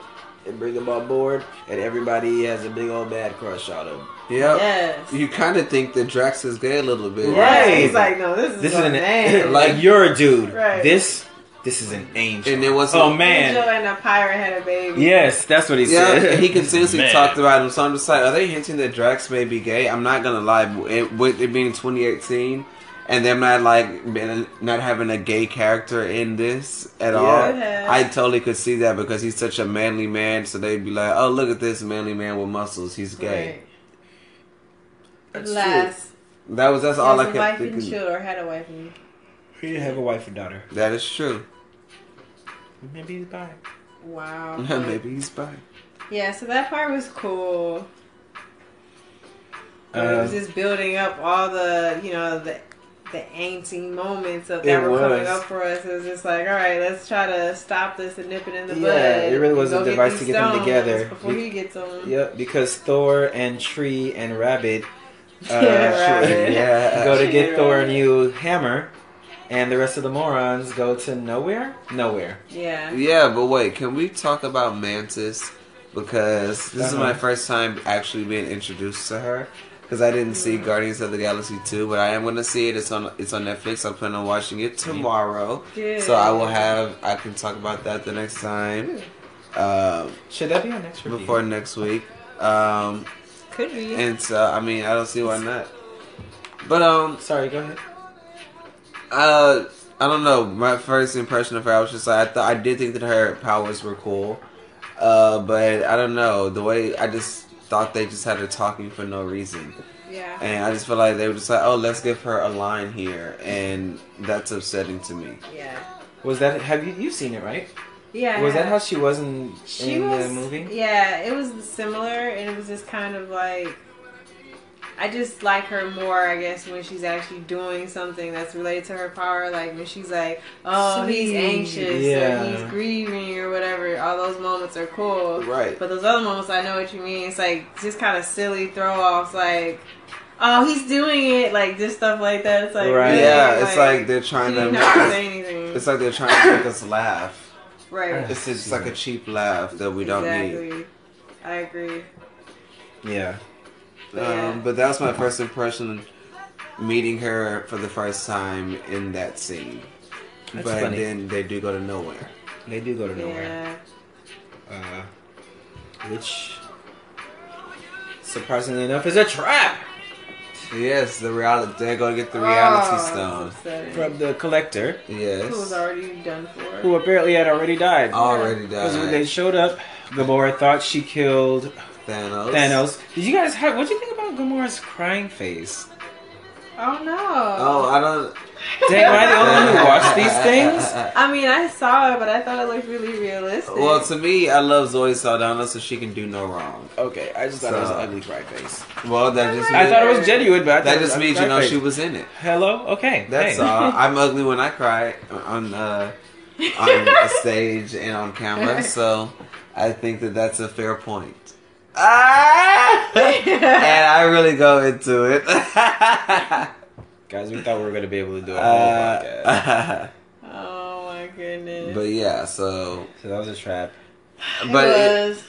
and bring him on board, and everybody has a big old bad crush on him. yep. Yes. You kind of think that Drax is gay a little bit. yeah, Right. he's like, no, this is This is an name. like you're a dude. Right. This this is an angel. And it was oh Angel man, and a pirate had a baby. yes, that's what he Yeah, said. and he continuously Man. talked about him. So I'm just like, are they hinting that Drax may be gay? I'm not gonna lie, it, with it being 2018 and them not like not having a gay character in this at all, Yeah. I totally could see that because he's such a manly man. So they'd be like, oh, look at this manly man with muscles. He's gay. Right. That's Last, That was that's all I has a kept wife and thinking. children, or had a wife and He didn't have a wife or daughter. That is true. Maybe he's bi. Wow. Maybe he's bi. Yeah, so that part was cool. But it Uh, was just building up all the, you know, the the angsty moments of that It were coming up for us. It was just like, all right, let's try to stop this and nip it in the bud. Yeah, it really was Go a get device these to get them together. before he gets them. Yep, because Thor and Tree and Rabbit uh, Yeah, Rabbit. Yeah. go to get Thor a new hammer, and the rest of the morons go to nowhere. Nowhere. Yeah. Yeah, but wait, can we talk about Mantis? Because this is Uh-huh. my first time actually being introduced to her. Because I didn't see Guardians of the Galaxy 2, but I am going to see it. It's on it's on Netflix. I'm planning on watching it tomorrow. Good. So I will have, I can talk about that the next time. Um, Should that be our next review? before next week. Um, Could be. and so, I mean, I don't see why not. But, um, Sorry, go ahead. Uh, I don't know. My first impression of her, I was just like, I thought I did think that her powers were cool. Uh, but I don't know the way. I just thought they just had her talking for no reason, yeah. and I just feel like they were just like, oh, let's give her a line here, and that's upsetting to me. Yeah. Was that have you you seen it right? Yeah. Was that how she was in she in was, the movie? Yeah, it was similar, and it was just kind of like I just like her more, I guess, when she's actually doing something that's related to her power. Like when she's like, "Oh, he's anxious," Yeah. or "He's grieving," or whatever. All those moments are cool. Right. But those other moments, I know what you mean. It's like just kind of silly throw offs, like. Oh, he's doing it, like just stuff like that. It's like, Right. really, Yeah, it's like they're trying to. didn't have say anything. It's like they're trying to make us laugh. right. It's just like a cheap laugh that we don't need. exactly. I agree. Yeah. Yeah. Um, but that was my first impression meeting her for the first time in that scene. That's but funny. then they do go to nowhere. They do go to nowhere. Yeah. Uh, which surprisingly enough is a trap Yes, the reality. They're going to get the reality Oh, stone. from the collector Yes. Who was already done for. who apparently had already died. Already died. Because when they showed up, Gamora thought she killed Thanos. Thanos. Did you guys? Have? What would you think about Gamora's crying face? Oh no. Oh, I don't. Dang, am I the only one who watched these things? I mean, I saw it, but I thought it looked really realistic. Well, to me, I love Zoe Saldana, so she can do no wrong. Okay, I just thought it was an ugly cry face. Well, that just I thought it was genuine, but I that just it was means you know face. she was in it. Hello. Okay. That's hey. all. I'm ugly when I cry on uh, on a stage and on camera, so I think that that's a fair point. Ah! and I really go into it. Guys, we thought we were gonna be able to do a whole podcast. Uh, oh my goodness. but yeah, so So that was a trap. but it it, was.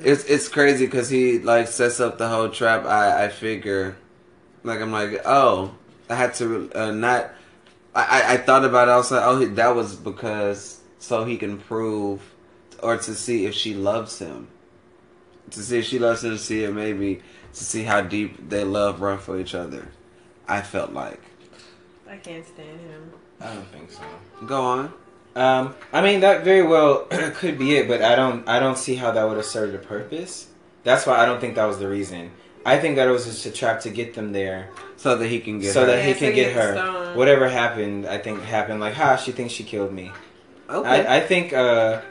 it's it's crazy because he like sets up the whole trap. I I figure, like I'm like, oh, I had to uh, not. I, I I thought about it. I was like, oh, that was because so he can prove or to see if she loves him, to see if she loves him, to see if maybe to see how deep they love run for each other. I felt like. I can't stand him. I don't think so. Go on. Um, I mean that very well could be it, but I don't I don't see how that would have served a purpose. That's why I don't think that was the reason. I think that it was just a trap to get them there, So that he can get so her. that he Yeah, can so get get her. stone. Whatever happened, I think happened. Like, ha, she thinks she killed me. okay. I, I think, uh,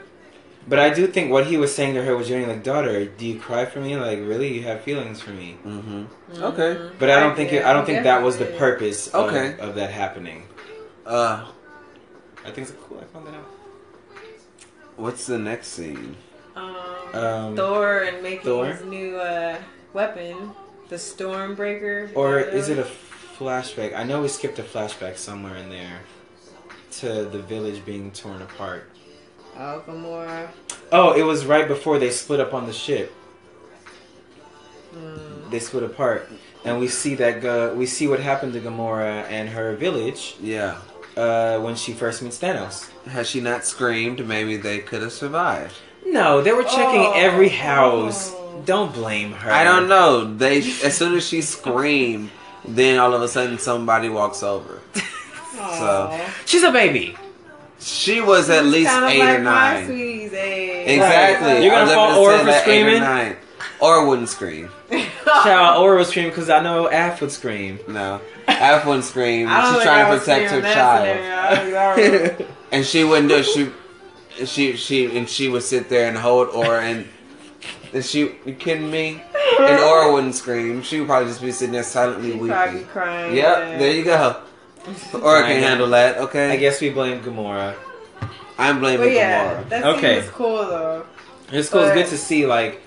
but I do think what he was saying to her was genuinely like, daughter, do you cry for me? Like, really, you have feelings for me? mm-hmm. Okay. Mhm. But I don't think it, I don't think that was the purpose of, Okay. of that happening. Uh, I think it's cool. I found that out. what's the next scene? Um, Um, Thor and making Thor? his new uh, weapon, the Stormbreaker. Or is it a flashback? I know we skipped a flashback somewhere in there to the village being torn apart. Oh, Gamora. Oh, it was right before they split up on the ship. Mm. They split apart, and we see that Ga- we see what happened to Gamora and her village Yeah. uh, when she first meets Thanos. Had she not screamed, maybe they could have survived. No, they were checking Oh, every house. oh. Don't blame her. I don't know. They as soon as she screamed, then all of a sudden somebody walks over. Aw. She's a baby. She was at least eight like or My nine. sweetie's age. Exactly. You're gonna I was fall able over for that eight or screaming? nine. Or wouldn't scream. Child, Aura would scream because I know Af would scream. No. Af wouldn't scream. She's trying I to protect her child. scenario. I was- and she wouldn't do it. She she she and she would sit there and hold Aura and and she you kidding me? And Aura wouldn't scream. She would probably just be sitting there silently She'd probably be weeping. crying. Yep, there you go. Aura can handle that, okay? I guess we blame Gamora. I'm blaming But yeah, Gamora. that Okay. scene was cool though. It's cool. It's good to see like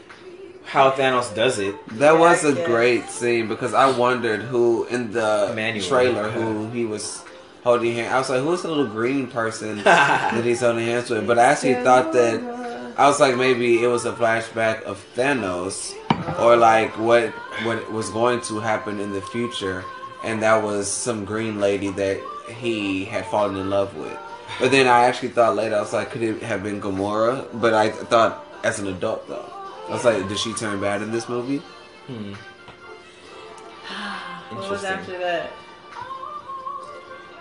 how Thanos does it. That was a great scene because I wondered who in the Manuel. trailer who he was holding hand. I was like, who's the little green person that he's holding hands with? But I actually thought that I was like, maybe it was a flashback of Thanos, or like what what was going to happen in the future, and that was some green lady that he had fallen in love with. But then I actually thought later, I was like, could it have been Gamora? But I thought as an adult though, I was like, did she turn bad in this movie? Hmm. What was after that?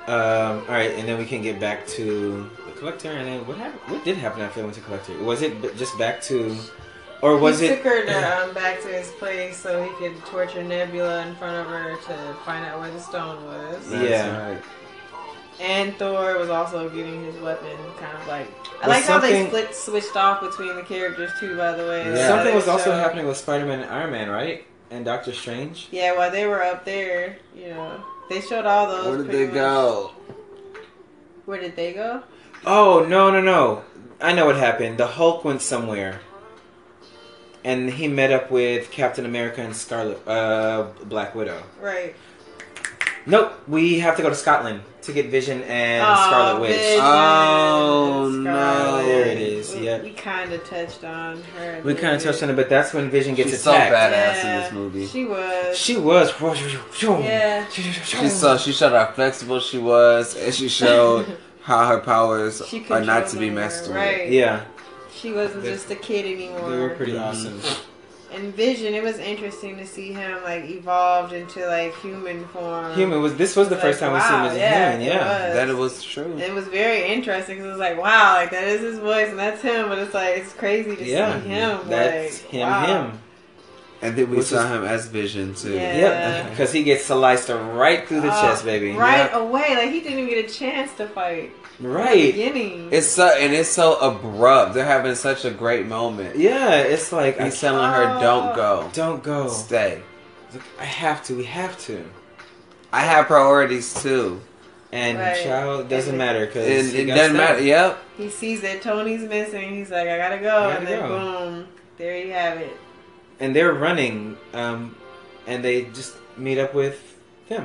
Um, all right, and then we can get back to the collector. And then what happened? What did happen after they went to collector? Was it just back to, or was he it? took her to, um, back to his place so he could torture Nebula in front of her to find out where the stone was. Yeah. Yeah. right. And Thor was also getting his weapon, kind of like. I like how they split switched off between the characters too. By the way, Yeah. Something was They also showed- happening with Spider-Man and Iron Man, right? And Doctor Strange. Yeah, while they were up there, you know, they showed all those. Where did they much- go? Where did they go? Oh no no no! I know what happened. The Hulk went somewhere, and he met up with Captain America and Scarlet, uh, Black Widow. Right. Nope, we have to go to Scotland to get Vision and Aw, Scarlet Witch. Vision, Oh, Scarlet. no. There it is, We, yep. we kind of touched on her. We kind of touched on it, but that's when Vision gets She's so attacked. badass in this movie. She was. She was. Yeah. She saw she showed how flexible she was, and she showed how her powers are not to be messed with. right. Yeah, She wasn't They- just a kid anymore. they were pretty awesome. And Vision, it was interesting to see him like evolved into like human form. Human was. This was the Like, first time we see him wow, as a yeah, human. Yeah. was. That it was true. It was very interesting because it was like, wow, like that is his voice and that's him, but it's like it's crazy to Yeah, see him. that's like, him, wow. him. And then we Which saw is- him as Vision too. Yeah. Yep, because he gets sliced right through the Uh, chest, baby. Right Yep. away, like he didn't even get a chance to fight. in the Right. beginning. It's so and it's so abrupt. They're having such a great moment. Yeah, it's like I He's telling her, "Don't go, don't go. stay." It's like, I have to. We have to. I have priorities too, And Right. child doesn't And- matter because and it doesn't matter. Yep. he sees that Tony's missing. He's like, I gotta go, I gotta and then go. boom, there you have it. And they're running, um, and they just meet up with him,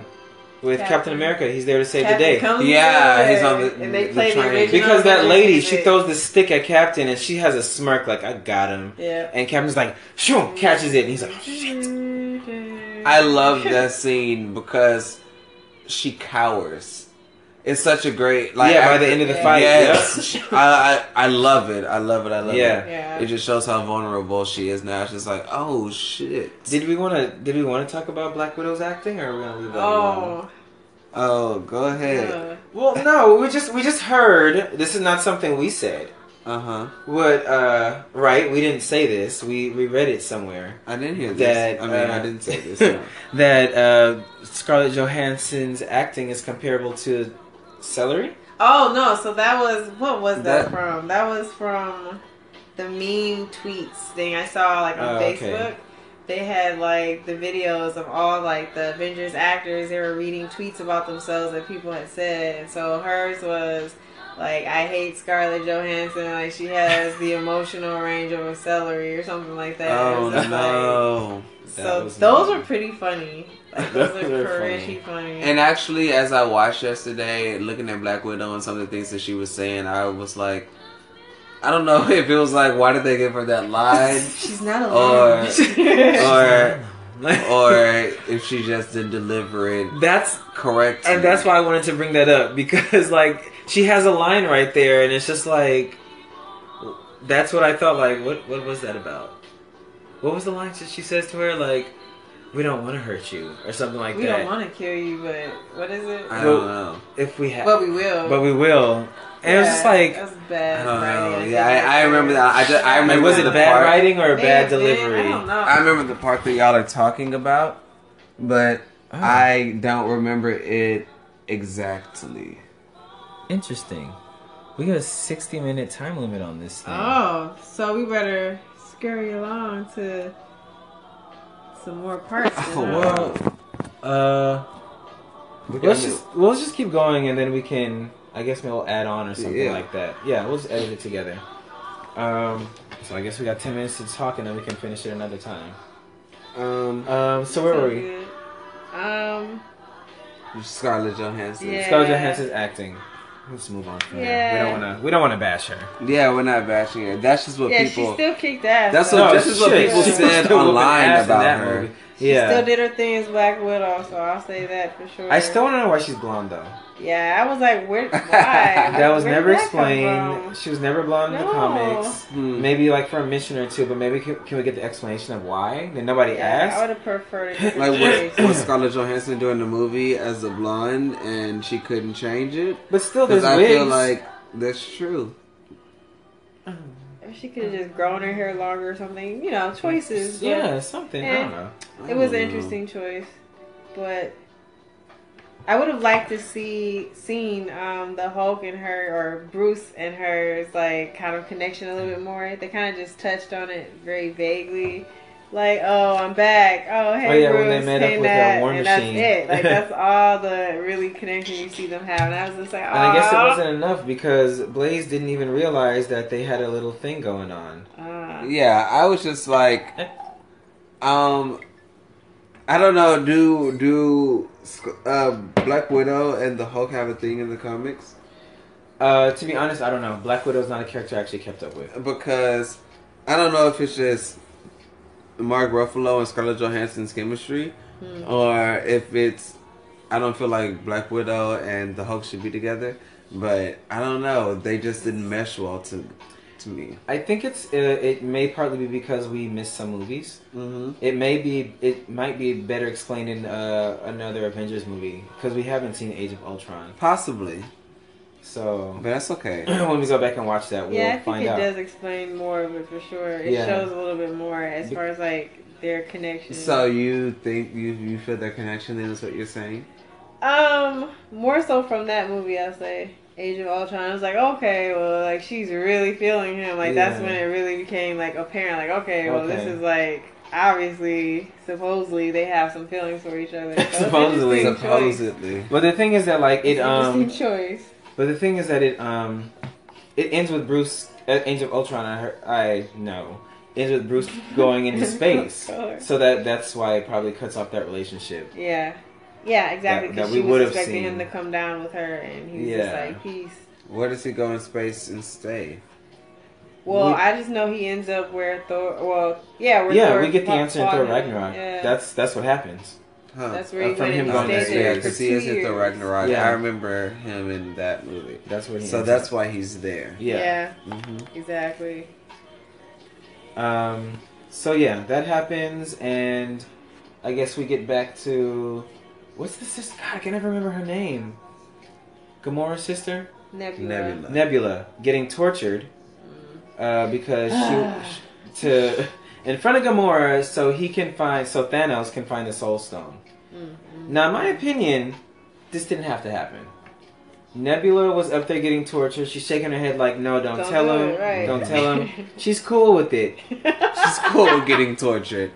with Captain, Captain. America. He's there to save Captain the day. comes Yeah, in, he's on the- and they the play the, train. original Because that lady, she music. throws the stick at Captain, and she has a smirk like, "I got him." Yeah. And Captain's like, "Shoo!" catches it, and he's like, oh, "Shit." I love that scene because she cowers. It's such a great like. Yeah, by the end of the Yeah. fight, Yes, I, I I love it. I love it. I love Yeah. it. Yeah. It just shows how vulnerable she is now. She's like, oh shit. Did we want to? Did we want to talk about Black Widow's acting, or are we gonna leave that alone? Oh. Oh, go ahead. yeah. Well, no, we just we just heard. This is not something we said. Uh huh. What? uh Right? We didn't say this. We we read it somewhere. I didn't hear this. That I mean, uh, I didn't say this. no. that uh Scarlett Johansson's acting is comparable to Celery. Oh no! So that was what was that, That- from? That was from the meme tweets thing I saw like on Oh, okay. Facebook. They had like the videos of all like the Avengers actors. They were reading tweets about themselves that people had said, and so hers was like, "I hate Scarlett Johansson. Like she has the emotional range of a celery or something like that." Oh like- no. That so those mean. are pretty funny. Like those Those are are pretty funny. funny. And actually, as I watched yesterday, looking at Black Widow and some of the things that she was saying, I was like, I don't know if it was like, why did they give her that line, She's not Or- alone. or or if she just didn't deliver it that's correct. and that's why I wanted to bring that up because like she has a line right there, and it's just like that's what I thought. Like, what what was that about? What was the line that she says to her? Like, we don't want to hurt you, or something like we that. We don't want to kill you, but what is it? I don't know. if we have, But we will. but we will. And it was just like, that's I bad. don't writing. know. think Yeah, I, I remember that. I just, I like, remember was it the bad part- writing or May bad have been, delivery? I don't know. I remember the part that y'all are talking about, but Oh. I don't remember it exactly. Interesting. We got a sixty minute time limit on this thing. Oh, so we better scurry along to some more parts. Oh. Well, uh, We let's just well, let's just keep going, and then we can. I guess we'll add on or something Yeah. like that. Yeah, we'll just edit it together. Um, so I guess we got ten minutes to talk, and then we can finish it another time. um Um, so where So were we? good. Um, Scarlett Johansson. Yeah. Scarlett Johansson's acting. Let's move on from there. Yeah. We don't want to. We don't want to bash her. Yeah, we're not bashing her. That's just what yeah, she people. still kicked ass. That's though. what- this is what people she said online about that her. movie. She Yeah. still did her thing as Black Widow, so I'll say that for sure. I still want to know why she's blonde though. Yeah, I was like, where? Why? that was Where never that explained. She was never blonde in the comics. Hmm. Maybe like for a mission or two, but maybe can, can we get the explanation of why? Did nobody Yeah, I would have preferred a different Like what choice. was Scarlett Johansson doing the movie as a blonde and she couldn't change it? But still, there's Because I wigs. feel like that's true. If she could have just grown her hair longer or something, you know, choices. but yeah, something. I Eh. don't know. I It was don't an know. interesting choice, but I would have liked to see seen um, the Hulk and her or Bruce and hers like kind of connection a little bit more. They kind of just touched on it very vaguely. Like, oh, I'm back. Oh, hey, Oh, yeah, Bruce. when they met up hey, with, uh, Nat. War and Machine. that's it. Like, that's all the really connection you see them have. And I was just like, oh, And I guess it wasn't enough because Blaze didn't even realize that they had a little thing going on. Uh, Yeah, I was just like, um, I don't know. Do do uh, Black Widow and the Hulk have a thing in the comics? Uh, to be honest, I don't know. Black Widow's not a character I actually kept up with. Because I don't know if it's just Mark Ruffalo and Scarlett Johansson's chemistry, Hmm. or if it's I don't feel like Black Widow and the Hulk should be together. But I don't know. They just didn't mesh well to to me. I think it's uh, it may partly be because we missed some movies. Mm-hmm. It may be it might be better explained in uh, another Avengers movie because we haven't seen Age of Ultron. Possibly. So But that's okay. when we go back and watch that, we'll yeah, I think find it out. does explain more of it for sure. It Yeah. shows a little bit more as far as like their connection. So you think you you feel their connection? Then is what you're saying? Um, more so from that movie, I'll say. Age of Ultron. I was like, okay, well, like she's really feeling him. Like that's when it really became like apparent. Like, okay, well, this is like obviously, supposedly they have some feelings for each other. So it's Supposedly. choice. Supposedly. But the thing is that like it It's um choice. But the thing is that it um it ends with Bruce uh, Age of Ultron. I heard, I know ends with Bruce going into space. So that that's why it probably cuts off that relationship. Yeah. Yeah, exactly. That- Because that she we was would've expecting seen. him to come down with her, and he was Yeah. just like, "Peace." Where does he go in space and stay? Well, We- I just know he ends up where Thor. Well, yeah, where yeah, Thor we get the fought- answer in fought Thor him. Ragnarok. Yeah. That's that's what happens. Huh. That's where he Uh, from went him and going to there yeah, space. for because two he is in years. Thor Ragnarok. Yeah. I remember him in that movie. That's what he. So that's up. why he's there. yeah. Yeah, hmm exactly. Um. So yeah, that happens, and I guess we get back to what's the sister? God, I can never remember her name. Gamora's sister. Nebula. Nebula. Nebula getting tortured uh, because she to in front of Gamora so he can find so Thanos can find the Soul Stone. Now, in my opinion, this didn't have to happen. Nebula was up there getting tortured. She's shaking her head like, "No, don't, Don't tell do him. it, right. Don't tell him." She's cool with it. She's cool with getting tortured.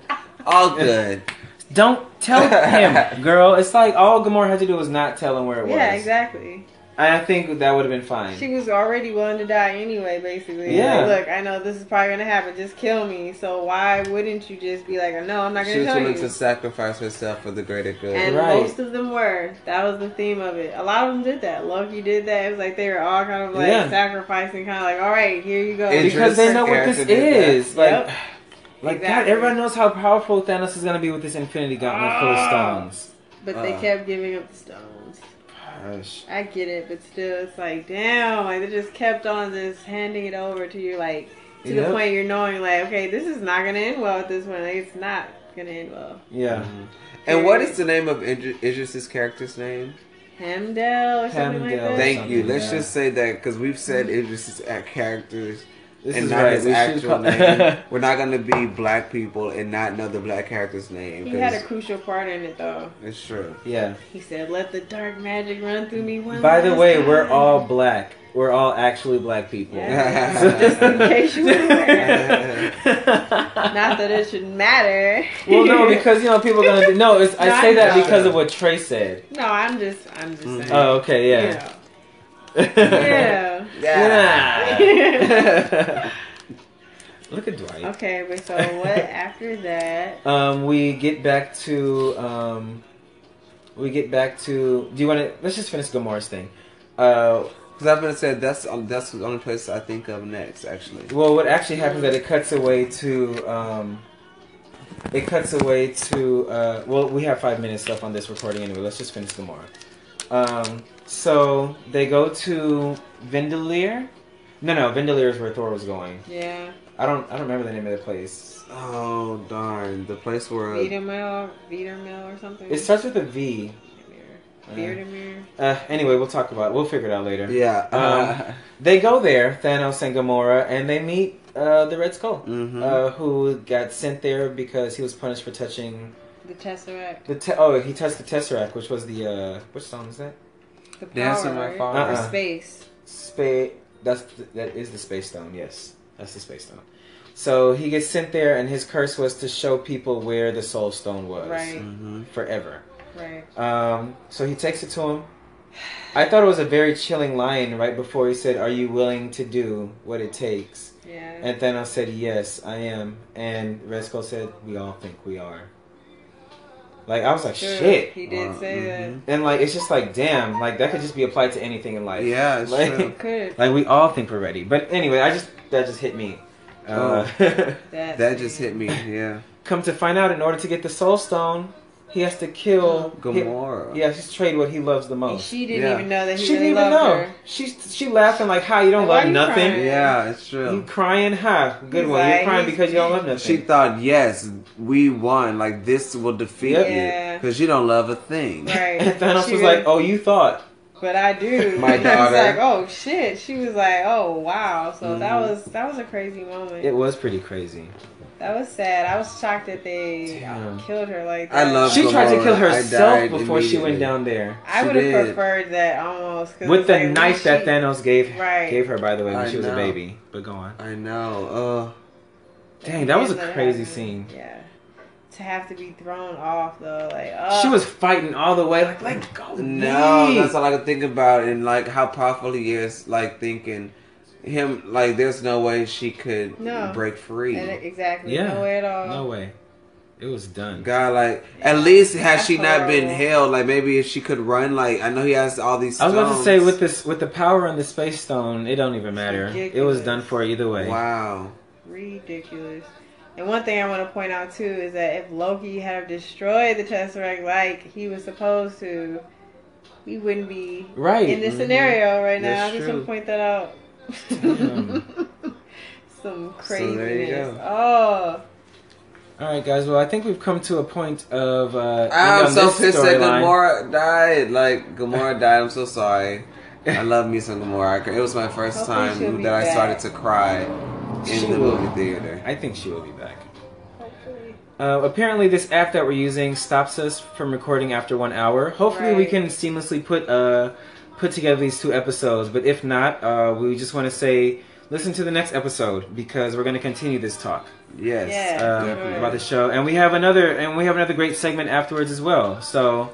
All good. Don't tell him, girl. It's like all Gamora had to do was not tell him where it was. Yeah, exactly. And I think that would have been fine. She was already willing to die anyway, basically. Yeah. Like, look, I know this is probably gonna happen. Just kill me. So why wouldn't you just be like, no, I'm not gonna was tell willing you. to sacrifice herself for the greater good. And Right. most of them were. That was the theme of it. A lot of them did that. Loki did that. It was like they were all kind of like Yeah. sacrificing, kind of like, all right, here you go. Idris because they know what this character did that. is. Like, Yep. like God, Exactly. everybody knows how powerful Thanos is gonna be with this Infinity Gauntlet full of Ah. stones. But they Uh. kept giving up the stones. Gosh. I get it, but still, it's like, damn, like they just kept on just handing it over to you, like to Yep. the point you're knowing, like, okay, this is not gonna end well with this one. Like, it's not gonna end well. Yeah. Mhm. And what is the name of Idri- Idris's character's name? Hemdell or something like Hemdell. that. Thank something, you. Let's yeah. just say that because we've said Idris's a- characters This and is not right. his we actual call- name. We're not gonna be black people and not know the black character's name. He had a crucial part in it, though. it's true. yeah. He said, "Let the dark magic run through me one." By the way, time." we're all black. We're all actually black people. Yeah. So just in case you were. Not that it should matter. well, no, because you know people are gonna. Do, no, it's, I say I that know. because of what Trey said. no, I'm just, I'm just Mhm. saying. Oh, okay, You yeah. know. Yeah. Yeah. Look at Dwight. Okay, but so what after that? Um, we get back to um, we get back to. Do you want to? Let's just finish Gamora's thing. Uh, Because I've been said that's um, that's the only place I think of next. Actually, well, what actually happens is that it cuts away to um, it cuts away to uh, well, we have five minutes left on this recording anyway. Let's just finish Gamora. Um, so they go to Vendelier. No, no, Vendelier is where Thor was going. Yeah, I don't, I don't remember the name of the place. oh darn, the place where Vita Mill, Vita Mill or something. It starts with a V. Beardemere. Uh, anyway, we'll talk about it. We'll figure it out later. yeah. Um, They go there, Thanos and Gamora, and they meet uh, the Red Skull, hmm uh, who got sent there because he was punished for touching The Tesseract. the. Te- oh, he touched the Tesseract, which was the uh, which song is that? The power, Dancing My right? Father. Or Uh-uh. space. Space. That's the, that is the Space Stone. Yes, that's the Space Stone. So he gets sent there, and his curse was to show people where the Soul Stone was Right. hmm forever. Right. Um, so he takes it to him. I thought it was a very chilling line right before he said, "Are you willing to do what it takes?" Yeah. And Thanos said, "Yes, I am." And Red Skull said, "We all think we are." Like I was like, Sure, "Shit," He did Uh, say mhm. and like it's just like, damn, like that could just be applied to anything in life. Yeah, it's like, true. Could. Like we all think we're ready, but anyway, I just that just hit me. Uh, That, That just hit me. Yeah, come to find out, in order to get the Soul Stone, he has to kill Gamora. He, yeah, he's trade what he loves the And most. she didn't Yeah. even know that he She really didn't even loved know. her. She she laughing like, "How you don't Why love you nothing? crying? Yeah, it's true. You true. crying? Huh? Good He's one. You're crying because you don't love nothing." She thought, yes, we won. Like this will defeat Yep. you because you don't love a thing. Right. and Thanos She was really- like, "Oh, you thought?" but I do. My She was daughter. like, oh shit. She was like, oh wow. So that Mhm. was that was a crazy moment. It was pretty crazy. That was sad. I was shocked that they Damn. killed her like that. I love She tried to kill herself before she went down there. I would have preferred that almost 'cause With the like, when knife that she- Thanos gave Right. gave her, by the way, when I she was a baby. But go on. I know. Uh, Dang, that was a crazy um, scene. Yeah. To have to be thrown off though, like oh. She was fighting all the way, like, let go. No, me." that's all I could think about, and like how powerful he is. Like thinking him, like there's no way she could No. break free. And exactly. Yeah. No way at all. No way. It was done. God, like at least had That's she not been horrible. held, like maybe if she could run, like I know he has all these. I was about to say with this with the power on the space stone, it don't even matter. It was done for either way. Wow. Ridiculous. And one thing I want to point out too is that if Loki had destroyed the Tesseract like he was supposed to, we wouldn't be Right. in this Mhm. scenario right now. That's I just want to point that out. Damn. Some So there you craziness. go. Oh, All right, guys. Well, I think we've come to a point of. Uh, I'm so this pissed that. Gamora died. Like Gamora died. I'm so sorry. I love me some Gamora. It was my first Hopefully time be that I back. started to cry in She the will. movie theater. I think she will be back. hopefully. Uh, apparently, this app that we're using stops us from recording after one hour. Hopefully, we can seamlessly put uh, put together these two episodes. But if not, uh, we just want to say listen to the next episode because we're going to continue this talk Yes, Yeah. uh, definitely. about the show, and we have another and we have another great segment afterwards as well. So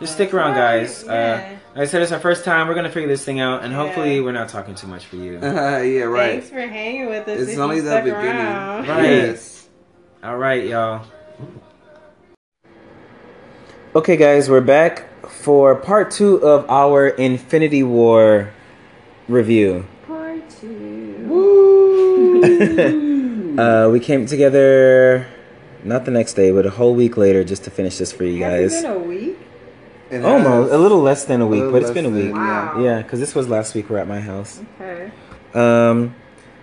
just stick around, guys. Uh, like I said, it's our first time. We're gonna figure this thing out, and hopefully, Yeah. we're not talking too much for you. yeah, right. Thanks for hanging with us. It's if only you the stuck beginning. Around. Right. Yes. All right, y'all. Okay, guys, we're back for part two of our Infinity War review. Part two. uh, we came together not the next day, but a whole week later just to finish this for you Has guys. it been a week? It Almost has. a little less than a week, little but it's been a than- week. Wow. Yeah, because this was last week. We're at my house. Okay. Um,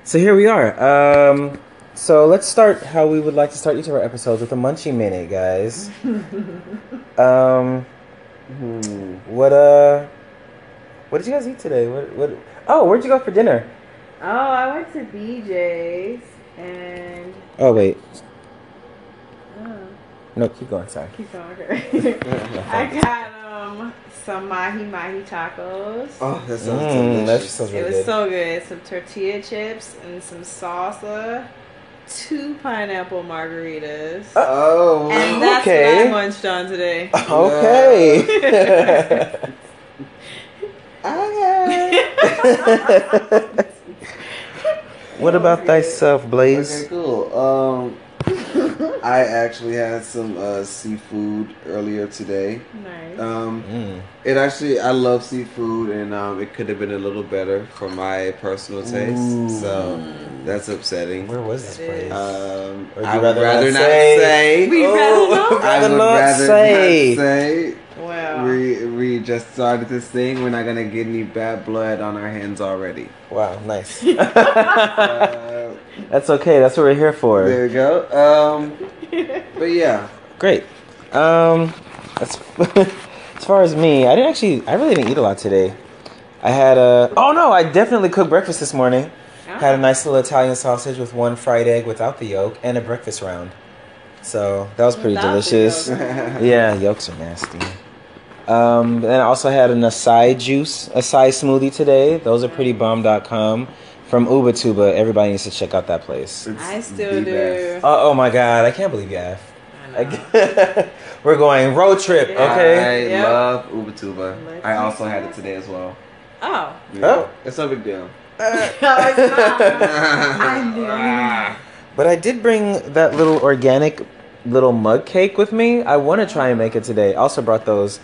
so here we are. Um, so let's start how we would like to start each of our episodes with a munchie minute, guys. um, Hmm. what uh, what did you guys eat today? What what? Oh, where'd you go for dinner? Oh, I went to BJ's and. Oh wait, Oh, no, keep going. Sorry. keep going. okay. I got um some mahi mahi tacos. Oh, that sounds Mm, that delicious. sounds it was good. so good. Some tortilla chips and some salsa. Two pineapple margaritas. oh, and that's okay. what I munched on today. okay. what about thyself, Blaze? Okay, cool. Um, I actually had some uh, seafood earlier today. nice. Um, Mm. it actually, I love seafood, and um, it could have been a little better for my personal taste. Ooh. So that's upsetting. Where was this place? Um, I you would rather rather, not not say? say. We'd rather not? I rather would not rather say. not say. Well, We we just started this thing. We're not gonna get any bad blood on our hands already. Wow, nice. Uh, That's okay. That's what we're here for. there we go. Um, but yeah, Great. Um, as, as far as me, I didn't actually. I really didn't eat a lot today. I had a. Oh no! I definitely cooked breakfast this morning. Had a nice little Italian sausage with one fried egg without the yolk and a breakfast round. So that was pretty Without delicious. yeah, yolks are nasty. Um, then I also had an acai juice, acai smoothie today. Those are pretty bomb.com from Ubatuba. Everybody needs to check out that place. It's I still do. Oh, oh my god, I can't believe you have. I know. I- We're going road trip, Yeah. okay? I Yep. love Ubatuba. Let's I also had it today as well. Oh. Yeah. Oh. It's no big deal. no. I knew. But I did bring that little organic little mug cake with me. I want to try and make it today. I also brought those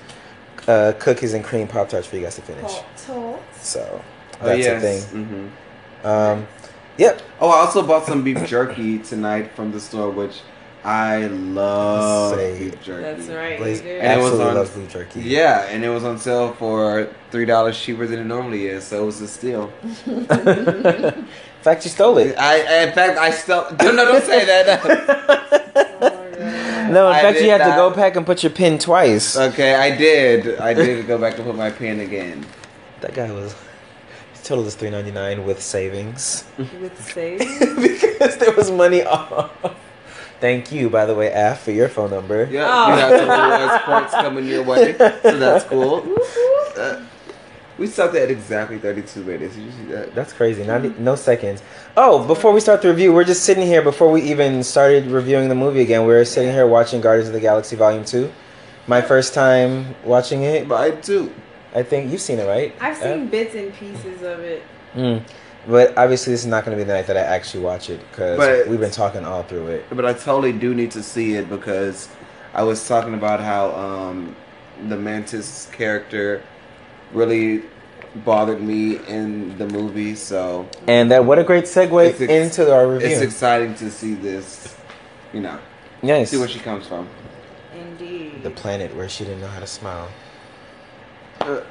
uh, cookies and cream pop tarts for you guys to finish. Total. So Oh, that's yes. a thing. hmm Um, yep. Oh, I also bought some beef jerky tonight from the store, which I love Say- beef jerky. That's right. Blaze you do. And it was on- loves beef jerky. Yeah, and it was on sale for three dollars cheaper than it normally is, so it was a steal. in fact, you stole it. I, in fact, I stole. no, no, don't say that. God. No, in I fact, you did have to go back and put your pin twice. Okay, I did. I did go back to put my pin again. That guy was. His total is three ninety nine with savings With the save. because there was money off. Thank you, by the way, Af, for your phone number. Yeah, Oh. you have some points coming your way, so that's cool. Uh, we stopped at exactly 32 minutes. You see that? That's crazy. Not no seconds. Oh, before we start the review, we're just sitting here before we even started reviewing the movie again. We are sitting here watching Guardians of the Galaxy Volume Two. My first time watching it. But I do. I think you've seen it, right? I've Af? seen bits and pieces of it. Mm. But obviously, this is not going to be the night that I actually watch it because we've been talking all through it. But I totally do need to see it because I was talking about how um, the Mantis character really bothered me in the movie. So And that what a great segue ex- into our review. it's exciting to see this. You know, Yes. see where she comes from. Indeed. the planet where she didn't know how to smile. Uh,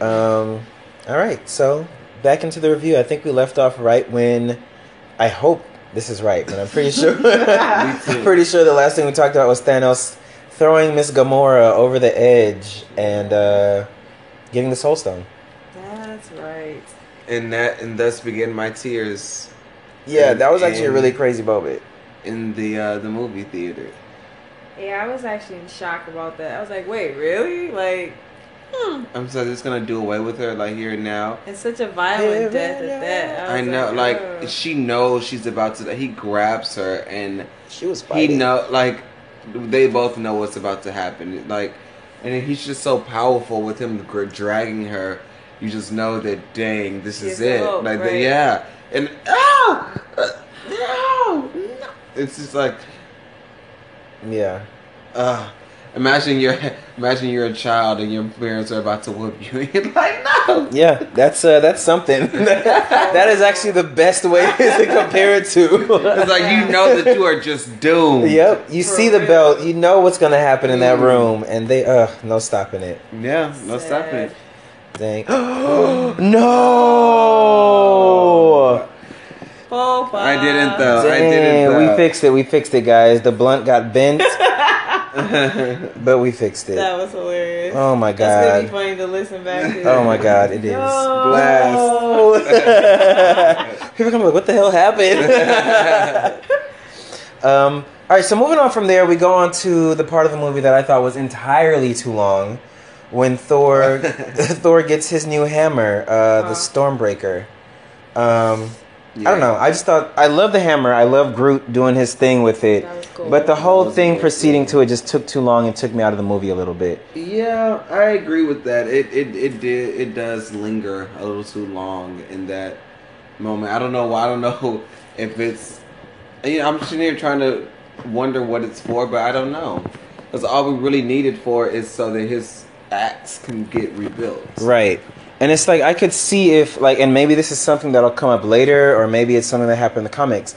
Um, all right, so back into the review. I think we left off right when I hope this is right, but I'm pretty sure. I'm pretty sure the last thing we talked about was Thanos throwing Miss Gamora over the edge and uh, getting the Soul Stone. That's right. and that and thus began my tears Yeah, that was actually a really crazy moment. in the uh, the movie theater. Yeah, I was actually in shock about that. I was like, wait, really? Like, hmm. I'm so just gonna do away with her like here and now. It's such a violent death at that. I was know, like "Ugh." she knows she's about to. He grabs her and She was he fighting. know like they both know what's about to happen. Like, and he's just so powerful with him dragging her. You just know that dang, this is it. oh, like, the, yeah, and oh, uh, no, no. It's just like, Yeah. uh, imagine you're imagine you're a child and your parents are about to whoop you. You're like, no. Yeah, that's uh, that's something. that is actually the best way to compare it to. It's like you know that you are just doomed. Yep, you For see the belt, you know what's gonna happen in that Mm. room, and they, uh, no stopping it. Yeah, no stopping it. Dang. no! Oh, I didn't though. I didn't. we fixed it. We fixed it, guys. The blunt got bent, but we fixed it. That was hilarious. Oh my That's gonna be god. funny to listen back to. Oh my god, it is. No. Blast. People come like, what the hell happened? um, all right, so moving on from there, we go on to the part of the movie that I thought was entirely too long, when Thor Thor gets his new hammer, uh, the Oh. Stormbreaker. Um, Yeah. I don't know. I just thought I love the hammer. I love Groot doing his thing with it. That was cool. But the whole was thing cool. proceeding to it just took too long and took me out of the movie a little bit. Yeah, I agree with that. It it it did it does linger a little too long in that moment. I don't know why. I don't know if it's. You know, I'm sitting here trying to wonder what it's for, but I don't know. Because all we really need it for is so that his axe can get rebuilt. Right. And it's like I could see if like, and maybe this is something that'll come up later, or maybe it's something that happened in the comics,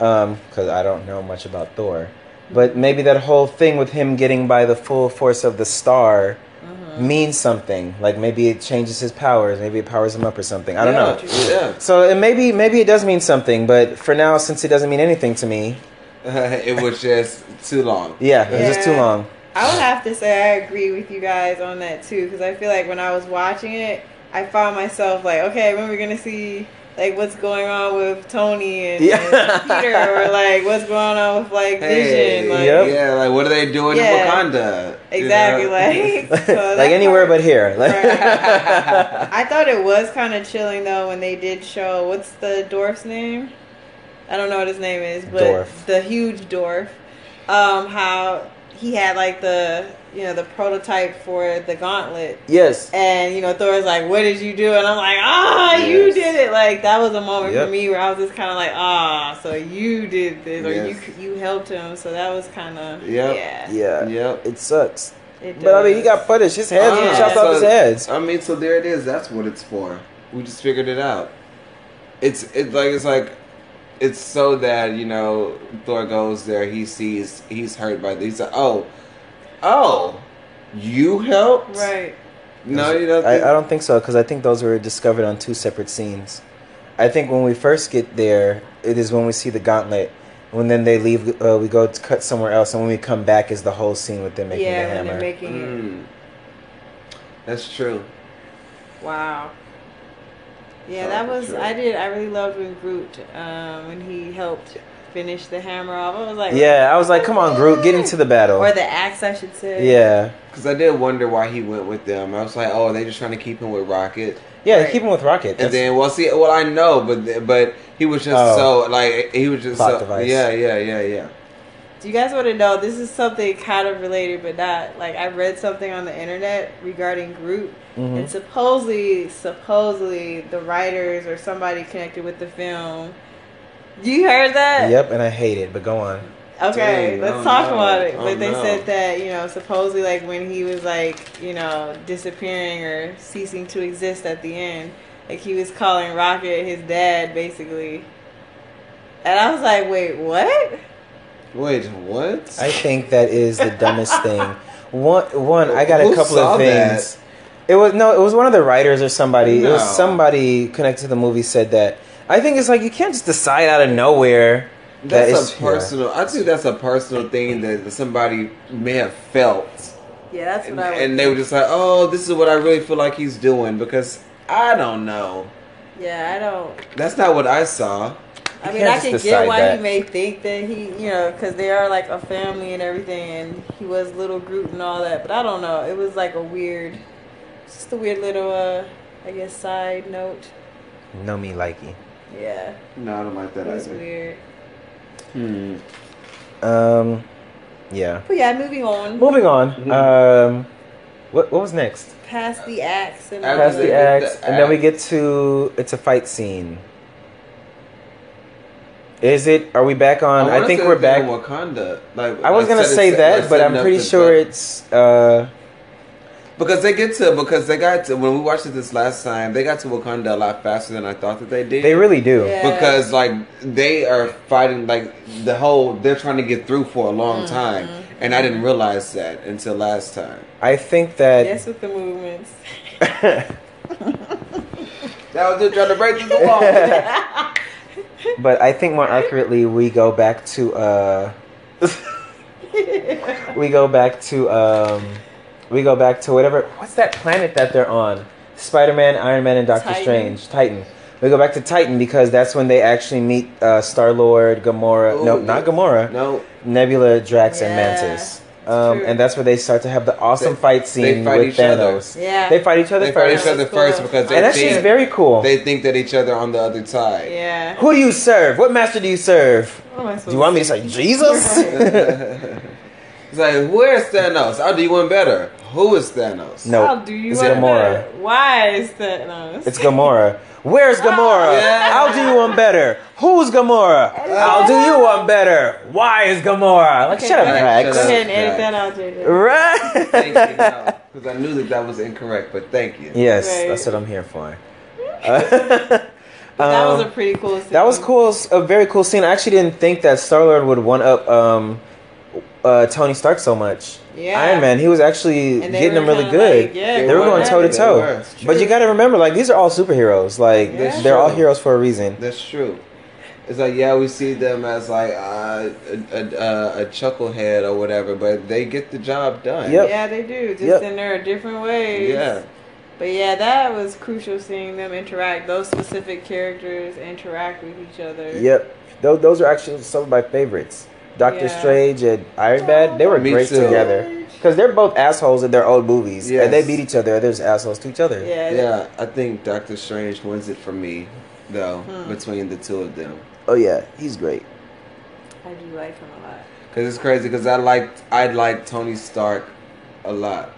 um, because I don't know much about Thor. But maybe that whole thing with him getting by the full force of the star mm-hmm. means something. Like maybe it changes his powers, maybe it powers him up or something. I don't know. Yeah. So it maybe maybe it does mean something, but for now, since it doesn't mean anything to me, it was just too long. yeah, it's just too long. I would have to say I agree with you guys on that too, because I feel like when I was watching it, I found myself like, okay, when we're gonna see like what's going on with Tony and, Yeah. and Peter, or like what's going on with like Hey, Vision, like Yep. yeah, like what are they doing Yeah. in Wakanda? You exactly, know? like so like anywhere part- but here. Like, Right. I thought it was kind of chilling though when they did show what's the dwarf's name? I don't know what his name is, but Dwarf. the huge dwarf. Um, how he had like the you know the prototype for the gauntlet, yes. and you know Thor Thor's like, "What did you do?" And I'm like, "Ah, you did it!" Like that was a moment Yep. for me where I was just kind of like, "Ah, so you did this, or Yes. you you helped him." So that was kind of Yep. yeah. Yeah. Yep. It sucks. It But I mean, he got punished. His heads Ah, were chopped off his so- heads. I mean, so there it is. That's what it's for. We just figured it out. It's it's like it's like it's so that you know Thor goes there. He sees he's hurt by this. He's like, oh, oh, you helped. right. No, you don't. I, Think, I don't think so because I think those were discovered on two separate scenes. I think when we first get there, it is when we see the gauntlet, When then they leave, uh, we go to cut somewhere else, and when we come back, is the whole scene with them making yeah, the when hammer. they're making it. Mm. That's true. Wow. Yeah, Oh, that was sure. I did I really loved when Groot um, when he helped finish the hammer off. I was like yeah, I was like, come on, Groot, get into the battle. or the axe I should say. yeah, Because I did wonder why he went with them. I was like, oh, are they just trying to keep him with Rocket? yeah, Right. keep him with Rocket. And That's- then, well, see, well, I know, but but he was just Oh. so like he was just Plot so, device. yeah, yeah, yeah, yeah. Do you guys want to know? This is something kind of related, but not like I read something on the internet regarding Groot, Mhm. and supposedly, supposedly the writers or somebody connected with the film. You heard that? Yep, and I hate it, but go on. Okay, Dang, let's oh talk no, about it. oh But they no. said that, you know, supposedly like when he was like, you know, disappearing or ceasing to exist at the end, like he was calling Rocket his dad basically. And I was like, wait, what? Wait, what? I think that is the dumbest thing. One, one, I got a couple saw of things. It was no, it was one of the writers or somebody. It was somebody connected to the movie said that. I think it's like you can't just decide out of nowhere. that That's it's- a personal. I think that's a personal thing that somebody may have felt, Yeah, that's and, what I was. and they were just like, "Oh, this is what I really feel like he's doing." Because I don't know. yeah, I don't. That's not what I saw. I You mean, I can decide get why that. he may think that he, you know, because they are like a family and everything, and he was little Groot and all that. But I don't know. It was like a weird, just a weird little, uh, I guess, side note. No me likey. Yeah, No, I don't like it that was either. weird. Hmm. Um, yeah. But yeah, moving on. Moving on. Mhm. Um, what what was next? Past the axe and Past all the axe, the and then we get to it's a fight scene. Is it? Are we back on? I, wanna think say we're back. in Wakanda. Like I was like gonna say set- that, like but I'm pretty the- sure it's. uh because they get to because they got to when we watched it this last time they got to Wakanda a lot faster than I thought that they did. They really do. Yeah. because like they are fighting like the whole they're trying to get through for a long Mm-hmm. time, and I didn't realize that until last time. I think that. Yes, with the movements. That was just trying to break through the wall. but I think more accurately, we go back to. uh We go back to. um We go back to whatever. What's that planet that they're on? Spider Man, Iron Man, and Doctor Titan. Strange. Titan. We go back to Titan because that's when they actually meet uh, Star Lord, Gamora. Ooh, no, yeah. not Gamora. no, Nebula, Drax, and Mantis. Um, and that's where they start to have the awesome They- fight they scene fight with each other. Thanos. Yeah. They fight each other they fight each other That's first cool. because they and that think shit's very cool. they think that each other on the other side. yeah. Who do you serve? What master do you serve? What am I supposed Do you want me to say Jesus? It's like, where's Thanos? I'll do you one better. Who is Thanos? No. How do you it's want Gamora. that? Why is Thanos? It's Gamora. Where's Gamora? Yeah. I'll do you one better. Who's Gamora? I'll do you one better. Why is Gamora? Like, Okay, shut up, go ahead. Drax. Go ahead and edit Drax. that out, JJ. Right? Thank you. Because I knew that that was incorrect, but thank you. yes, Right. that's what I'm here for. that was a Um, pretty cool scene. That was cool. A very cool scene. I actually didn't think that Star Lord would one up um, uh, Tony Stark so much. Yeah. Iron Man, he was actually getting him really good. like, yeah, they, They were were. going toe to toe. But you got to remember, like these are all superheroes. Like That's they're all heroes for a reason. That's true. It's like yeah, we see them as like uh, a, a, a, chucklehead or whatever, but they get the job done. Yep. Yeah, they do. Just Yep. in there different ways. Yeah. But yeah, that was crucial seeing them interact. Those specific characters interact with each other. Yep. Those, those are actually some of my favorites. Doctor Yeah. Strange and Iron Man, they were Me great too. together. Because they're both assholes in their old movies. Yes. And they beat each other. They're just assholes to each other. Yeah. Yeah, I think Doctor Strange wins it for me, though, Hmm. between the two of them. Oh, yeah. He's great. I do like him a lot. Cause it's crazy. Cause I liked I liked Tony Stark a lot.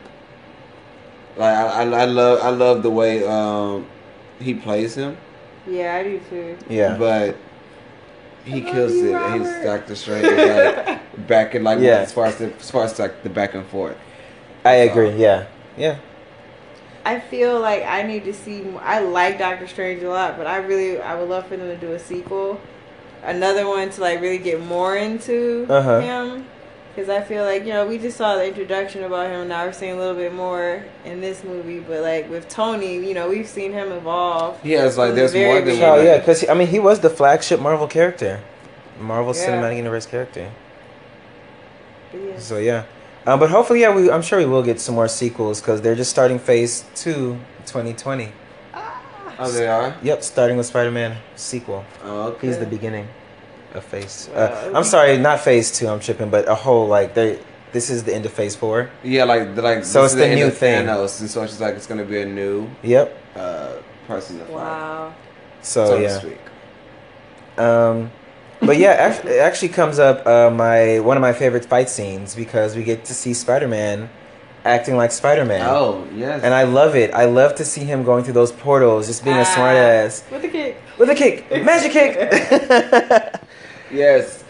Like I, I, I love I love the way um he plays him, Yeah, I do too. Yeah. but he kills it. And he's Doctor Strange is like back and like Yeah. as far as the, as far as like the back and forth. I agree. Yeah. Yeah. I feel like I need to see. More. I like Doctor Strange a lot, but I really I would love for them to do a sequel, another one to like really get more into Uh-huh. him. Because I feel like you know we just saw the introduction about him. Now we're seeing a little bit more in this movie, but like with Tony, you know we've seen him evolve. Yeah, it's like there's more very than Oh, one. yeah. Because, I mean, he was the flagship Marvel character. Marvel Yeah. Cinematic Universe character. Yeah. So yeah, uh, but hopefully, yeah, we I'm sure we will get some more sequels because they're just starting Phase Two, 2020. Oh, they are. Yep, starting with Spider-Man sequel. Oh, okay. He's the beginning of Phase. Well, Uh, I'm sorry, not Phase Two. I'm tripping, but a whole like they. This is the end of Phase Four. Yeah, like the like. So this it's is the end new of thing. Thanos, and so it's just like it's gonna be a new Yep. uh, person to fight, Wow. So, so to yeah. speak. Um, but yeah, it actually comes up uh, my one of my favorite fight scenes because we get to see Spider-Man acting like Spider-Man. Oh yes. And I love it. I love to see him going through those portals, just being a Ah, smart ass. With the kick. With a kick, magic kick. yes,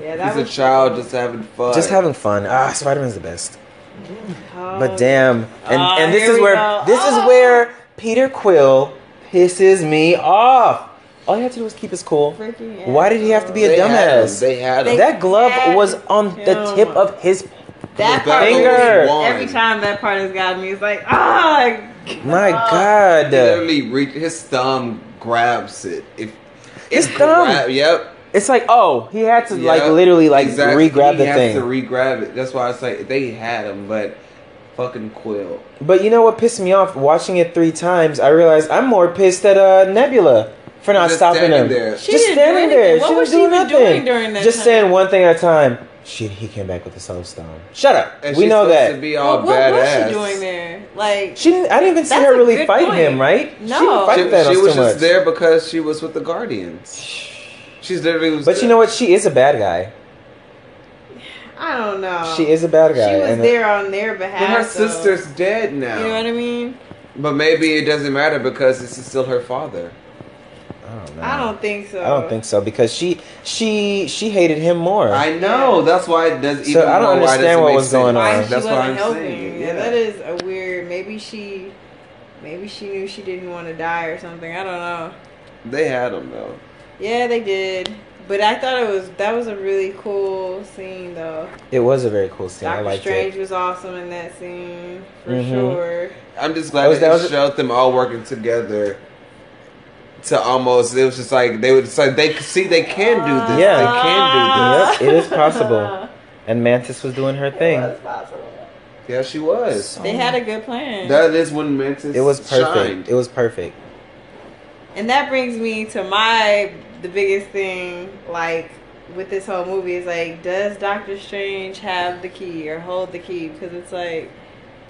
Yeah, that he's a was child just having fun. just having fun. Ah, Spider-Man's the best. Oh, But damn, and Ah, and this is where go. this is Oh. where Peter Quill pisses me off. All he had to do was keep his cool. freaking Why did he have to be a They had him. dumbass? They had him. That glove had was on the tip of his. That The part battle Finger. Every time that part has gotten me, it's like, ah, like, My ah. God. He literally reach his thumb grabs it. If His it thumb? grab- yep. It's like, oh, he had to like literally like exactly. re-grab he the has thing. to re-grab it. That's why I say they had him, but fucking Quill. but you know what pissed me off? Watching it three times, I realized I'm more pissed at uh, Nebula for not Just stopping him. there. She Just standing there. What she was was she doing even nothing. doing during that Just time? saying one thing at a time. Shit, he came back with the Soul Stone. Shut up. And we know supposed that. To be all Well, what badass. was she doing there? Like, She didn't, I didn't even see her really fight point. him, right? she No. didn't fight She, she was too just much. there because she was with the Guardians. She's literally was. But you know what? She is a bad guy. I don't know. She is a bad guy. She was and- there on their behalf. But her though. sister's dead now. You know what I mean? But maybe it doesn't matter because this is still her father. I don't know. I don't think so. I don't think so because she she she hated him more. I know. That's why it does. So even I don't more why it understand what make was going on. Why she That's wasn't why I'm helping? saying. Yeah, Yeah, that is a weird. Maybe she, maybe she knew she didn't want to die or something. I don't know. They had him though. Yeah, they did. But I thought it was that was a really cool scene though. it was a very cool scene. I Doctor liked Strange it. was awesome in that scene for Mhm. sure. I'm just That glad was- that, that was- showed them all working together. To almost, it was just like they would. It's like they could see they can do this. Yeah. they can do Yep, it is possible. And Mantis was doing her thing. It was possible. Yeah, she was. They had a good plan. That is when Mantis. It was perfect. Shined. It was perfect. And that brings me to my the biggest thing like with this whole movie is like does Doctor Strange have the key or hold the key because it's like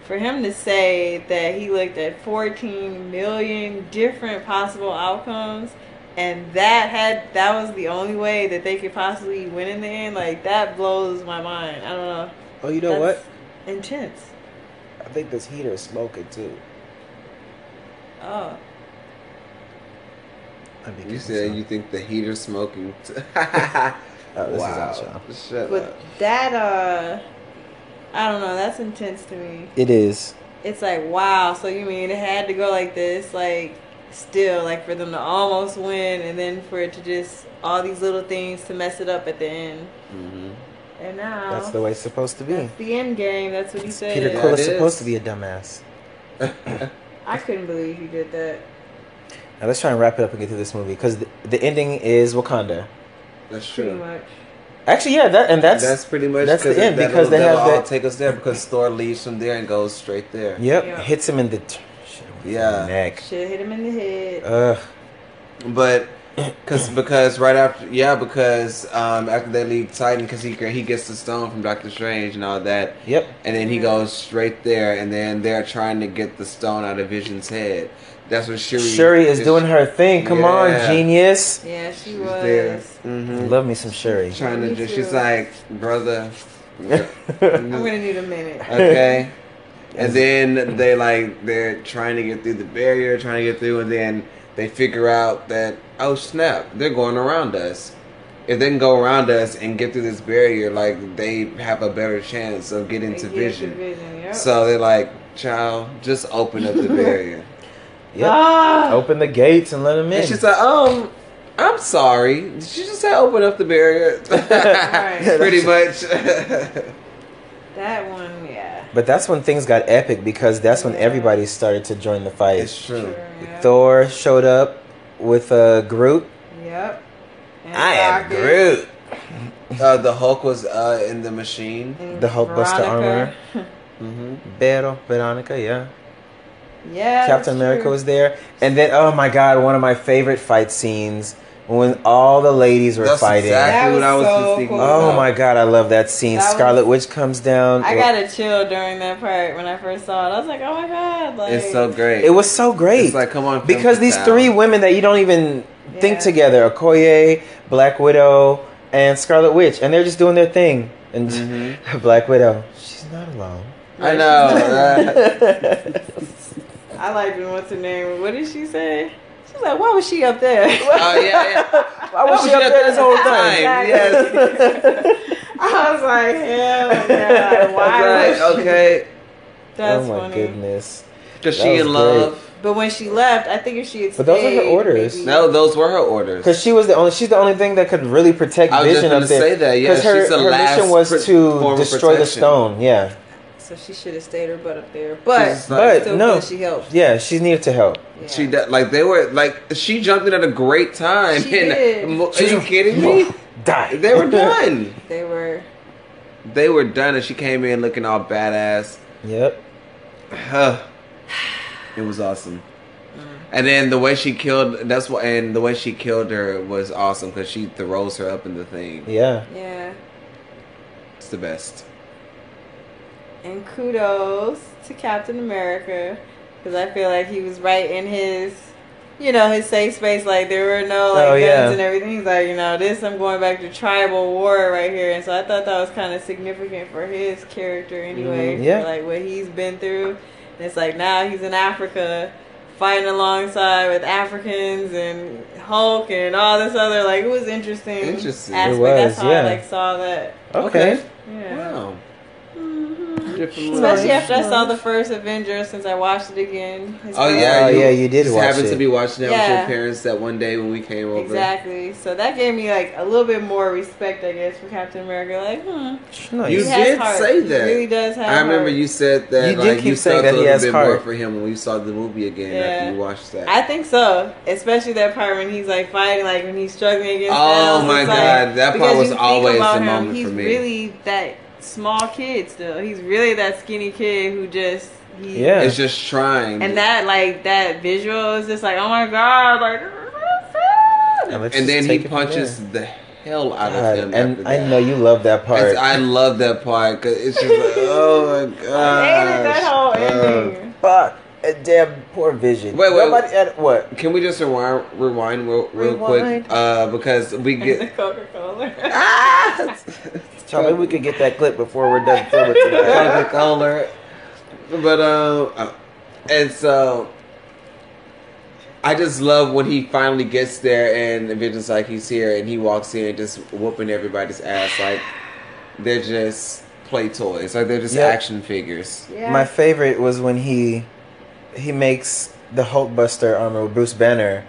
for him to say that he looked at 14 million different possible outcomes and that had that was the only way that they could possibly win in the end like that blows my mind. I don't know. Oh, you know That's Intense. I think this heater is smoking too. Oh. I think You said so. you think the heater's smoking. T- Oh, this is wow. out, y'all. Shut But up. that uh I don't know, that's intense to me. It is. It's like wow, so you mean it had to go like this, like still, like for them to almost win and then for it to just all these little things to mess it up at the end. Mm-hmm. And now That's the way it's supposed to be. that's the end game, that's what he said. Peter Yeah, Quill it is supposed to be a dumbass. I couldn't believe he did that. Now let's try and wrap it up and get through this movie because the, the ending is Wakanda. That's Pretty true. much. Actually, yeah, that and that's, That's, pretty much that's the end, that'll- because they have that- take us there because Thor leaves from there and goes straight there. yep Yeah. hits him in the t- shit, Yeah. neck. Should hit him in the head. Ugh. But because because right after yeah because um after they leave Titan because he he gets the stone from Doctor Strange and all that Yep. and then he goes straight there and then they're trying to get the stone out of Vision's head. That's what Shuri Shuri is doing her thing. Come on, genius. yeah, she She's was. there. Mm-hmm. Love me some Shuri. Trying to just she's like brother. I'm gonna need a minute. okay. And then they like they're trying to get through the barrier, trying to get through, and then they figure out that oh snap, they're going around us. If they can go around us and get through this barrier, like they have a better chance of getting They to get vision. vision, yep. So they're like, child, just open up the barrier. Yep. Ah! Open the gates and let them in. and she's like, um, I'm sorry. Did you just say open up the barrier? Pretty much. That one, yeah. but that's when things got epic because that's when Yeah. everybody started to join the fight. it's true. yeah. Thor showed up with uh, Groot. Yep. And I am Groot. Uh, the Hulk was uh, in the machine. And The Hulk Buster Veronica. hmm Vero, Veronica, yeah. Yeah. Captain America true. was there. And then, oh my god, one of my favorite fight scenes when all the ladies were That's fighting. exactly That what I was was so just thinking. cool. Oh my god, I love that scene. That Scarlet was- Witch comes down. I got a chill during that part when I first saw it. I was like, oh my god, like It's so great. It was so great. It's like, come on, because these Town. three women that you don't even think Yeah. together Okoye, Black Widow, and Scarlet Witch, and they're just doing their thing. And Mhm. Black Widow, she's not alone. I know. right? I liked when what's her name? What did she say? She's like, why was she up there? Oh yeah, yeah. Why was she up there this whole time? Yes. I was like, hell yeah. Why Right, was she? okay. That's oh my funny. goodness. Because That she in love. But when she left, I think if she had But those are her orders. maybe- No, those were her orders. Because she was the only, she's the only thing that could really protect I was just Vision gonna up there. say that, yeah, Because her, she's the her last mission was pr- to form of destroy the stone. Yeah, So she should have stayed her butt up there. But She's like- but still no, she helped. yeah, she needed to help. Yeah. She did, like they were like she jumped in at a great time. She and did. mo- are you kidding me? Die. They were done. They were. they were done, and she came in looking all badass. Yep. Huh. it was awesome. Mm. And then the way she killed that's what and the way she killed her was awesome because she throws her up in the thing. Yeah. Yeah. It's the best. And kudos to Captain America because I feel like he was right in his, you know, his safe space. Like there were no like Oh, guns yeah. and everything. He's like, you know, this I'm going back to tribal war right here. And so I thought that was kind of significant for his character anyway. Mhm. Yeah. for, like what he's been through. And it's like now he's in Africa. Fighting alongside with Africans and Hulk and all this other like it was interesting. Interesting. It Aspect. was, That's how yeah. I like saw that. Okay. Yeah. Wow. Mhm. Different Especially after I saw the first Avengers since I watched it again. His Oh yeah, Oh, yeah, you did just watch happened it. to be watching that with your parents that one day when we came over. Exactly. So that gave me like a little bit more respect, I guess, for Captain America. Like, hmm, Nice. You he has did heart. say He that. really does have. I remember heart. you said that You did like keep you saying felt that a he little has bit heart. more for him when we saw the movie again Yeah. after you watched that. I think so, especially that part when he's like fighting, like when he's struggling against. Oh, Thanos. my It's like- God, that part was always about the him, moment he's for me. really that small kid still. He's really that skinny kid who just he, Yeah. it's just trying. And that like that visual is just like, oh my god, like. And, and then he take it from punches the hell out God, of him. and after I that. know you love that part. It's- I love that part because it's just like, oh my god. I hated that whole ending. Fuck. Uh, damn, poor Vision. Wait, wait, Nobody had what? Can we just rewind, rewind real, real quick? Uh, because we the get. Coca Cola. ah! Charlie, we could get that clip before we're done filming tonight. Coca-Cola. But um, uh, and so I just love when he finally gets there and the Vision's like he's here and he walks in just whooping everybody's ass like they're just play toys like they're just Yep. action figures. yeah. My favorite was when he he makes the Hulkbuster armor with Bruce Banner.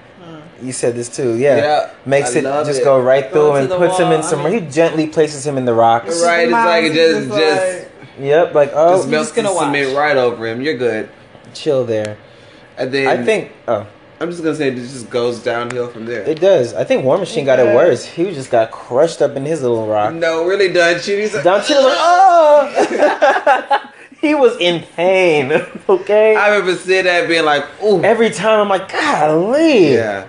You said this too, yeah. Yeah, Makes I it love just it. go right Go through him and the puts him in wall. some. I mean- he gently places him in the rocks. It's Right, it's like it reminds just me just like- Yep, like oh, just melts just gonna the cement right over him. You're good. chill there. And then I think oh, I'm just gonna say it just goes downhill from there. it does. I think War Machine It got it worse. He just got crushed up in his little rock. no, really done. She's like, Down to the oh, he was in pain. Okay, I remember seeing that being like, ooh, every time I'm like, golly. yeah,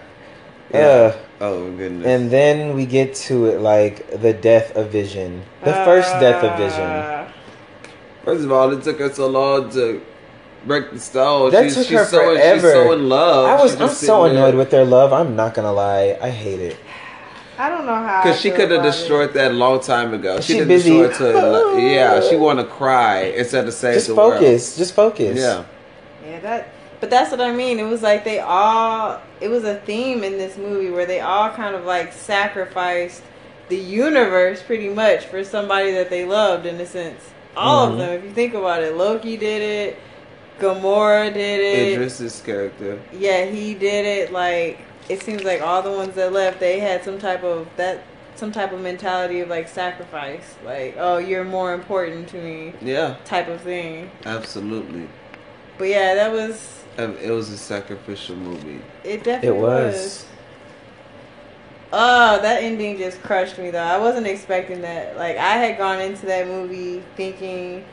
Yeah. Oh goodness. And then we get to it like the death of Vision, the first death of Vision. Uh, First of all, it took her so long to break the stone. That she's, took she's her so, She's so in love. I was I'm so annoyed there. with their love. I'm not gonna lie, I hate it. I don't know how. Because she could have about it. destroyed that a long time ago. She, She did busy. destroy it to yeah. She want to cry instead of saying Just the focus, just focus. Yeah, Yeah, that. But that's what I mean. It was like they all. It was a theme in this movie where they all kind of like sacrificed the universe pretty much for somebody that they loved in a sense. All Mhm. of them, if you think about it, Loki did it. Gamora did it. Idris's character. Yeah, he did it. Like it seems like all the ones that left, they had some type of that, some type of mentality of like sacrifice. Like, oh, you're more important to me, Yeah, type of thing. absolutely. But yeah, that was. Um, It was a sacrificial movie. It definitely It was. was. Oh, that ending just crushed me though. I wasn't expecting that. Like I had gone into that movie thinking,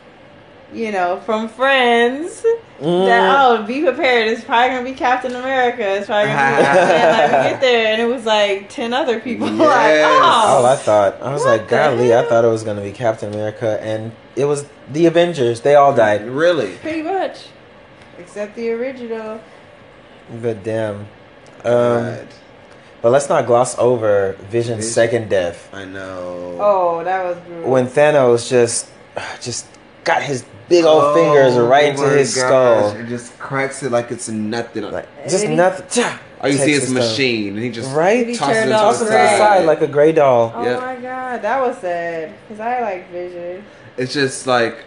you know, from Friends Mm. that oh, be prepared. It's probably gonna be Captain America. It's probably gonna be and like we get there and it was like ten other people. like oh, Oh, I thought I was like, the golly, I thought it was gonna be Captain America, and it was the Avengers. They all died. Really? pretty much, except the original. But damn. Um, God, but let's not gloss over Vision's Vision. second death I know. Oh, that was brutal. when Thanos just just got his big old fingers Oh right into his gosh, skull, It just cracks it like it's nothing. like just then he- nothing. Tcha, All you see takes is his machine, and he just Right? He tosses turned it off to the it to the Right. side like a gray doll. oh Yep. my god, that was sad because I like Vision. It's just like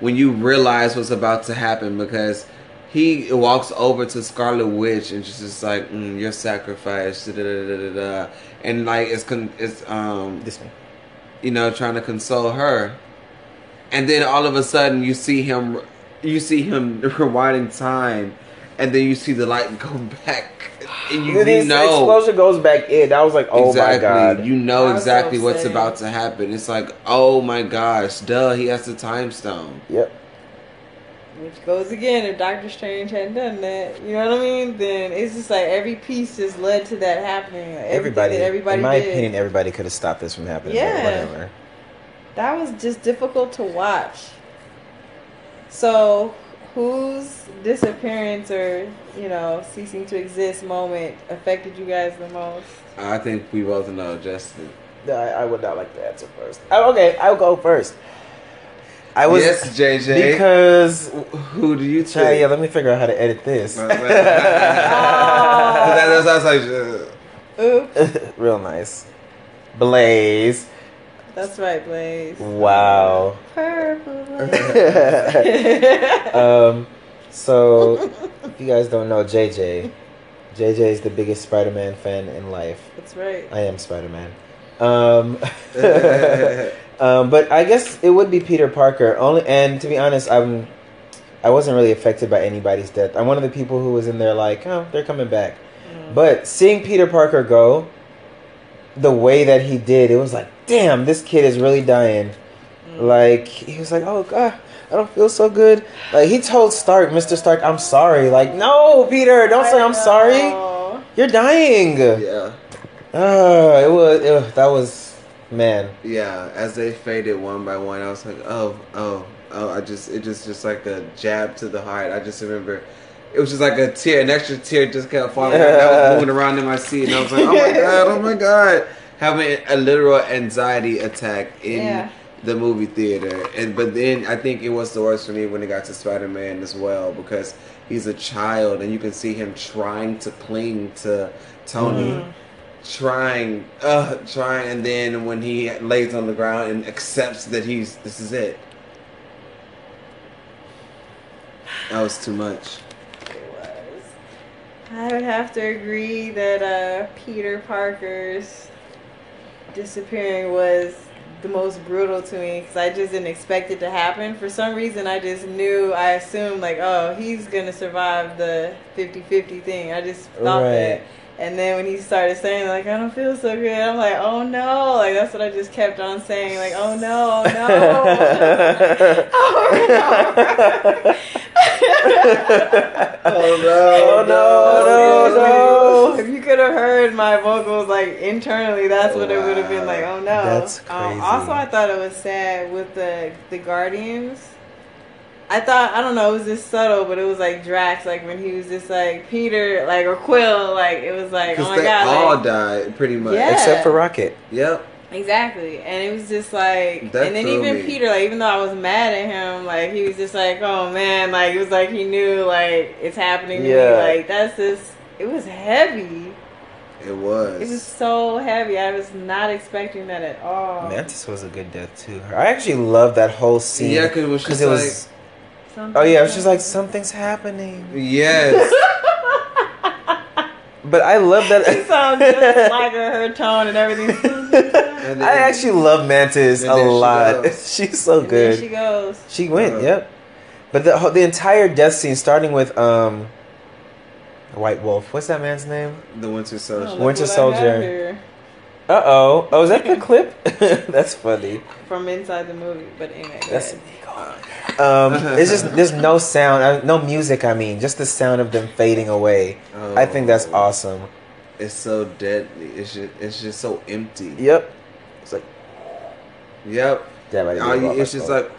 when you realize what's about to happen because he walks over to Scarlet Witch and she's just is like, mm, "Your sacrifice," da, da, da, da, da, da. and like it's con- it's um This one. you know trying to console her, and then all of a sudden you see him, you see him rewinding time, and then you see the light go back, and you, Then you his know explosion goes back in. I was like, oh exactly. my god. You know I so exactly what's about to happen. It's like, oh my gosh, duh, he has the time stone. Yep. Which goes again, if Doctor Strange hadn't done that, you know what I mean? Then it's just like every piece just led to that happening. Like, Everybody, that everybody in my did. opinion, everybody could have stopped this from happening. Yeah. Whatever. that was just difficult to watch. So, whose disappearance or you know ceasing to exist moment affected you guys the most? I think we both know Justin. I, I would not like to answer first. Oh, okay, I'll go first. I was yes, JJ. because who do you Child, think? yeah, let me figure out how to edit this. That- that's- that's like, Oops, Real nice. Blaze. that's right, Blaze. Wow. Purple. Blaze. um, so if you guys don't know JJ, JJ is the biggest Spider-Man fan in life. that's right. I am Spider-Man. Um, um, but I guess it would be Peter Parker. Only, and to be honest, I'm. I wasn't really affected by anybody's death. I'm one of the people who was in there like, oh, they're coming back. Mm. But seeing Peter Parker go, the way that he did, it was like, damn, this kid is really dying. Mm. Like he was like, oh god, I don't feel so good. Like he told Stark, Mr. Stark, I'm sorry. Like no, Peter, don't say I I'm sorry. You're dying. yeah, Ah, it was it, was- that was man. yeah. As they faded one by one, I was like, oh, oh, oh. I just, it just, just like a jab to the heart. I just remember. It was just like a tear, an extra tear just kept falling. out. I was moving around in my seat, and I was like, "Oh my god, oh my god!" Having a literal anxiety attack in Yeah. the movie theater, and but then I think it was the worst for me when it got to Spider Man as well because he's a child, and you can see him trying to cling to Tony, Mhm. Trying, uh, trying, and then when he lays on the ground and accepts that he's this is it. That was too much. It was. I would have to agree that uh, Peter Parker's disappearing was the most brutal to me because I just didn't expect it to happen. For some reason, I just knew, I assumed, like, oh, he's going to survive the 50 50 thing. I just thought Right. that. And then when he started saying, like, I don't feel so good, I'm like, oh no. Like, that's what I just kept on saying, like, oh no, no. Oh no. Oh, no, no, no. If you could have heard my vocals like internally, that's what it would have been like. Oh no. That's Um, crazy. also, I thought it was sad with the the Guardians. I thought I don't know, it was just subtle, but it was like Drax, like when he was just like Peter, like or Quill, like it was like oh my they god, all like, died pretty much. Yeah. Except for Rocket. Yep. Exactly, and it was just like, That and then even me. Peter, like even though I was mad at him, like he was just like, oh man, like it was like he knew like it's happening to Yeah. me, like that's just, it was heavy. It was. It was so heavy. I was not expecting that at all. Mantis was a good death too. I actually love that whole scene. Yeah, 'cause it was just it was. Something Oh yeah, it was just like something's happening. Yes. But I love that. She sounds just like her, her tone and everything. And then- I actually love Mantis And a there she lot. goes. She's so And there good. she goes. She went, Uh-huh. yep. But the the entire death scene, starting with um, White Wolf. What's that man's name? the Winter Oh, Soldier. look Winter what I got Soldier. Uh oh. Oh, is that the clip? That's funny. from inside the movie. But anyway, go That's ahead. Um. It's just there's no sound, uh, no music. I mean, just the sound of them fading away. I think that's Oh. awesome. It's so deadly. It's just, it's just so empty. Yep. It's like Yep. damn. I didn't All get you- off it's just like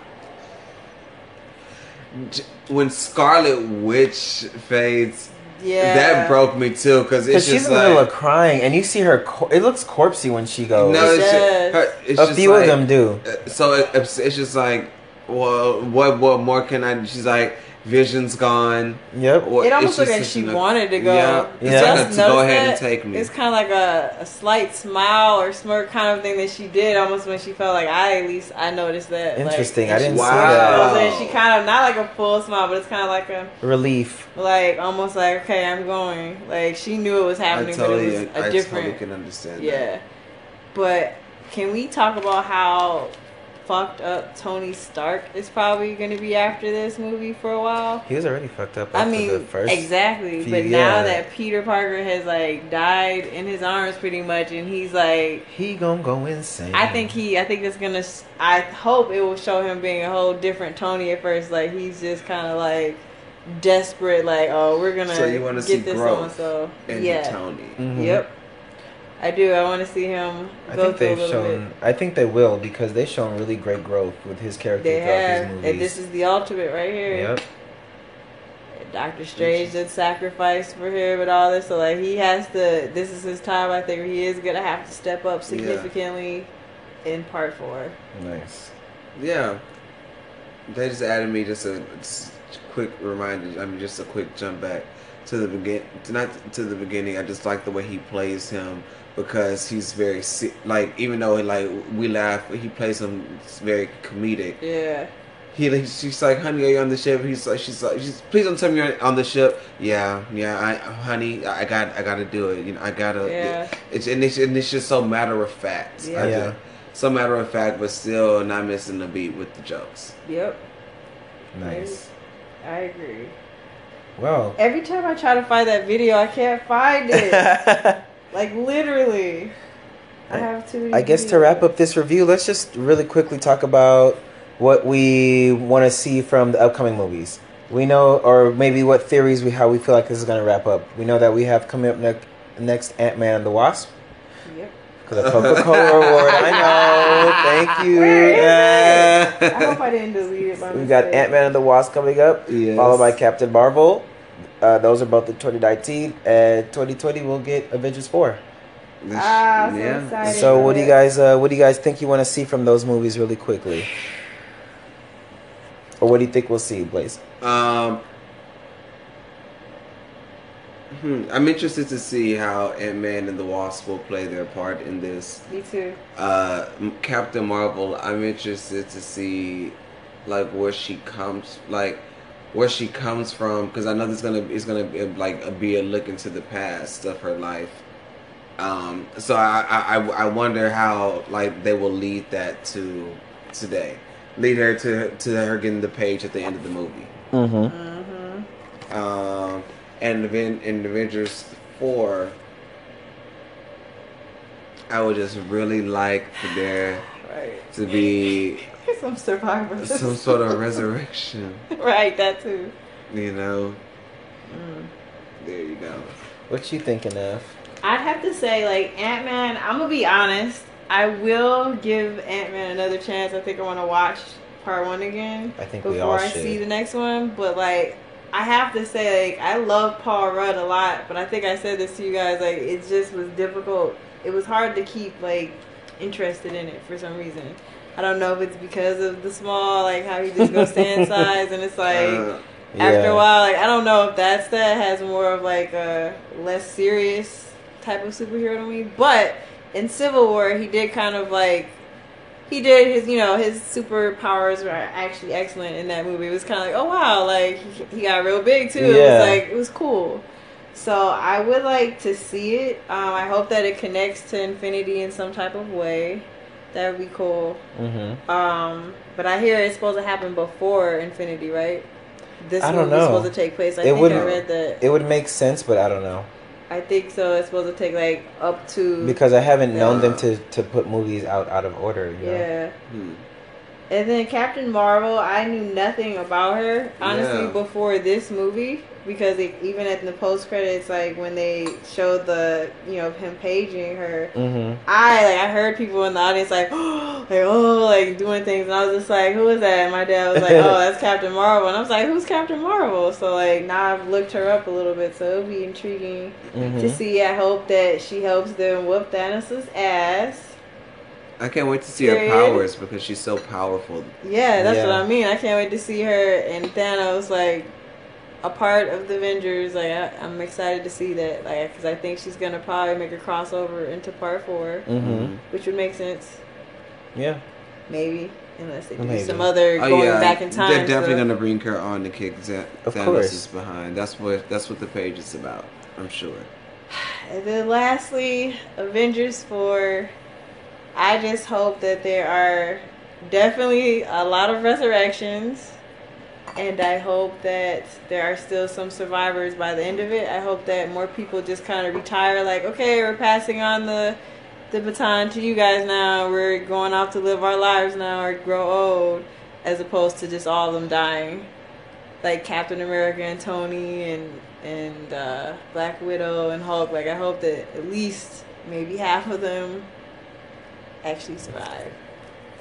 when Scarlet Witch fades. Yeah. That broke me too because Because it's she's just in the middle like of crying, and you see her. Co- it looks corpsey when she goes. no, it's, does. just, her, it's a just few like, of them do. uh, So it, it's, it's just like, well, what what more can I? She's like, Vision's gone. Yep. What- It almost it's looked like she an- wanted to go. Yeah, Yeah. Just to go notice ahead and take me. It's kind of like a, a slight smile or smirk kind of thing that she did almost when she felt like I at least I noticed that. like, Interesting. I didn't she see Wow. smiles that. and she kind of not like a full smile, but it's kind of like a Relief. like almost like okay, I'm going. Like she knew it was happening, totally, but it was a I different. I totally can understand. Yeah. But can we talk about how fucked up Tony Stark is probably going to be after this movie for a while? He was already fucked up. I mean, the first. exactly. few- But yeah. now that Peter Parker has like died in his arms pretty much and he's like He gonna go insane. I think he I think it's going to I hope it will show him being a whole different Tony at first like he's just kind of like desperate like oh we're going to So you wanna get see this growth so And yeah. Tony. Mhm. Yep. I do. I want to see him I go think through a they've little shown. bit. I think they will because they've shown really great growth with his character They throughout have, these movies. and this is the ultimate right here. Yep. Doctor Strange did sacrifice for him and all this, so like he has to. This is his time. I think he is gonna have to step up significantly in part four. Nice. Yeah. They just added me just a just quick reminder. I mean, just a quick jump back to the begin, to not to the beginning. I just like the way he plays him because he's very like even though like we laugh, he plays him very comedic. Yeah, He like, she's like, honey, are you on the ship? He's like, she's like, she's, please don't tell me you're on the ship. Yeah, yeah, I, honey, I got, I gotta do it. You know, I gotta. Yeah. It's and it's, and it's just so matter of fact. Yeah. Yeah. so matter of fact, but still not missing the beat with the jokes. yep, Nice. I agree. Well. Every time I try to find that video, I can't find it. I like literally, I have to. I guess to wrap up this review, let's just really quickly talk about what we want to see from the upcoming movies. We know, or maybe what theories we how we feel like this is going to wrap up. We know that we have coming up next next Ant Man and the Wasp Yep. for the Coca Cola Award. I know. Thank you. Where is Yeah. I hope I didn't delete it. By We've got. Ant Man and the Wasp coming up, Yes. followed by Captain Marvel. Uh, those are both in 2019, and 2020 we'll get Avengers 4. This- Ah, so excited. So, what do you guys, uh, what do you guys think you want to see from those movies, really quickly? Or what do you think we'll see, Blaze? Um, hmm, I'm interested to see how Ant Man and the Wasp will play their part in this. Me too. Uh, Captain Marvel. I'm interested to see like where she comes, like where she comes from, because I know there's gonna it's gonna be like be a look into the past of her life. Um, so I, I I I wonder how like they will lead that to today, lead her to to her getting the page at the end of the movie. Mm-hmm. Mm-hmm. Um, and then in Avengers four, I would just really like for there Right. to be Some survivors. some sort of resurrection. right. That too. You know, Mm. there you go. What you thinking of? I'd have to say, like Ant Man. I'm gonna be honest. I will give Ant Man another chance. I think I want to watch part one again I think before we all I should. see the next one. But like, I have to say, like, I love Paul Rudd a lot. But I think I said this to you guys. Like, it just was difficult. It was hard to keep like interested in it for some reason. I don't know if it's because of the small, like how he just goes stand size, and it's like. Uh, after Yeah. a while like i don't know if that's that has more of like a less serious type of superhero to me but in civil war he did kind of like he did his you know his superpowers were actually excellent in that movie it was kind of like oh wow like he, he got real big too it Yeah. was like it was cool so i would like to see it um, i hope that it connects to infinity in some type of way that would be cool Mm-hmm. um, but I hear it's supposed to happen before Infinity, right? This I don't know. supposed to take place. I It think I wouldn't- read that. It would make sense, but I don't know. I think so. It's supposed to take like up to Because I haven't known them to, to put movies out out of order. You know? yeah. Hmm. And then Captain Marvel, I knew nothing about her honestly Yeah. before this movie because it, even at the post credits, like when they showed the you know him paging her, Mm-hmm. I like I heard people in the audience like, like oh like doing things, and I was just like, who is that? And my dad was like, oh, that's Captain Marvel, and I was like, who's Captain Marvel? So like now I've looked her up a little bit, so it'll be intriguing Mm-hmm. to see. I hope that she helps them whoop Thanos' ass. I can't wait to see her powers because she's so powerful. Yeah, that's what I mean. I can't wait to see her and Thanos like a part of the Avengers. Like I, I'm excited to see that. Like because I think she's gonna probably make a crossover into Part Four, Mm-hmm. which would make sense. Yeah. Maybe unless they do Maybe. some other Oh going yeah, back in time. they're definitely stuff. gonna bring her on to kick Z- Of Thanos' course. behind. That's what that's what the page is about. I'm sure. And then lastly, Avengers 4. I just hope that there are definitely a lot of resurrections. And I hope that there are still some survivors by the end of it. I hope that more people just kind of retire, like, okay, we're passing on the the baton to you guys now. We're going off to live our lives now or grow old, as opposed to just all of them dying like Captain America and Tony and and uh, Black Widow and Hulk. Like I hope that at least maybe half of them actually survive.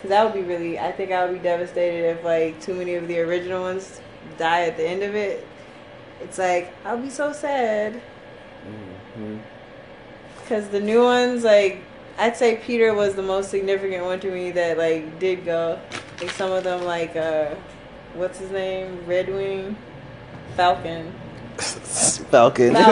Cause that would be really. I think I would be devastated if like too many of the original ones die at the end of it. It's like I'll be so sad. hmm Cause the new ones, like I'd say Peter was the most significant one to me that like did go. Like some of them, like uh, what's his name, Red Wing, Falcon. Falcon. I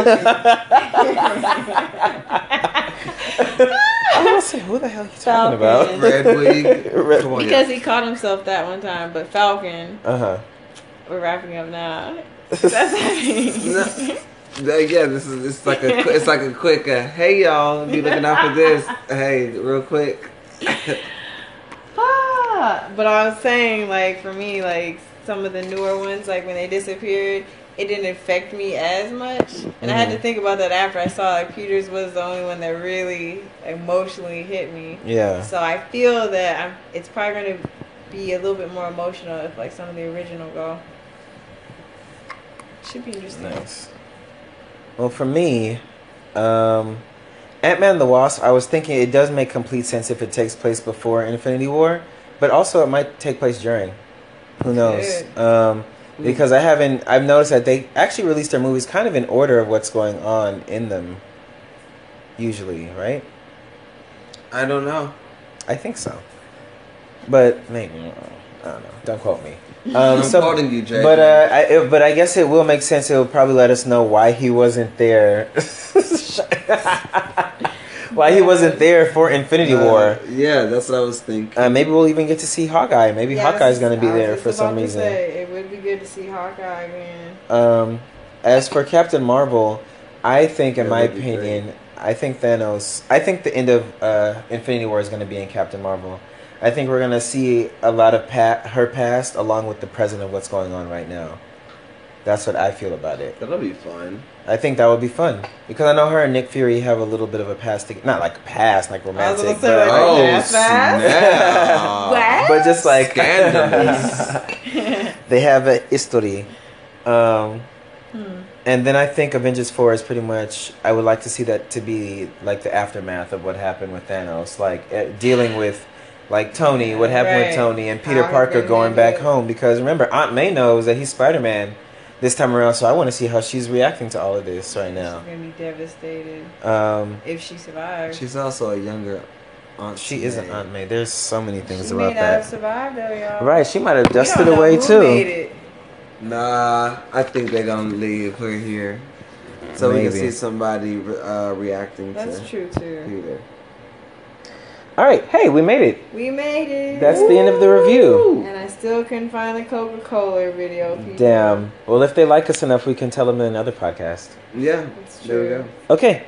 was say, who the hell are you talking Falcon. about? Red Wing. Red- Come on, because he caught himself that one time, but Falcon, Uh huh. we're wrapping up now. That's No. That- yeah, this is it's like a it's like a quick uh, hey y'all be looking out for this hey real quick ah, but I was saying, like for me, like some of the newer ones, like when they disappeared, it didn't affect me as much, and I had to Mhm. think about that after I saw like Peters was the only one that really emotionally hit me. Yeah. So I feel that I'm, it's probably going to be a little bit more emotional if like some of the original go. Should be interesting. Nice. Well, for me, um, Ant Man the Wasp, I was thinking it does make complete sense if it takes place before Infinity War, but also it might take place during. Who knows? Um, because I haven't, I've noticed that they actually release their movies kind of in order of what's going on in them. Usually, right? I don't know I think so. But maybe I don't know. Don't quote me. Um, I'm so- quoting you Jay But uh, I, it- but I guess it will make sense. It will probably let us know why he wasn't there. why he wasn't there for Infinity Uh, War. yeah that's what I was thinking Uh, maybe we'll even get to see Hawkeye. Maybe Yes, Hawkeye's going to be there just for some to reason. say, it would be good to see Hawkeye again. Um, as for Captain Marvel, I think, in That my would be opinion, I think Thanos. I think the end of uh, Infinity War is going to be in Captain Marvel. I think we're going to see a lot of pa- her past along with the present of what's going on right now. That's what I feel about it. that'll be fun I think that would be fun because I know her and Nick Fury have a little bit of a past, to- not like a past, like I was romantic, gonna but, say, like, like- oh Fast, fast? snap What? but just like they have a history. Um, Hmm. and then I think Avengers Four is pretty much. I would like to see that to be like the aftermath of what happened with Thanos, like uh, dealing with. Like Tony, what happened with Tony and Peter Parker gonna going handle back home because remember Aunt May knows that he's Spider Man this time around, so I want to see how she's reacting to all of this right now. She's gonna be devastated Um, if she survives. she's also a younger aunt She is an May. Aunt May. There's so many things she about may not have that. survived though, y'all. Right, she might have We don't dusted know away who too. Made it. Nah, I think they're gonna leave her here, so we can see somebody uh, reacting That's to true too. Peter. All right, hey, we made it. We made it. That's the end of the review. And I still couldn't find the Coca Cola video. People. Damn. Well, if they like us enough, we can tell them in another podcast. Yeah, there we go. Okay.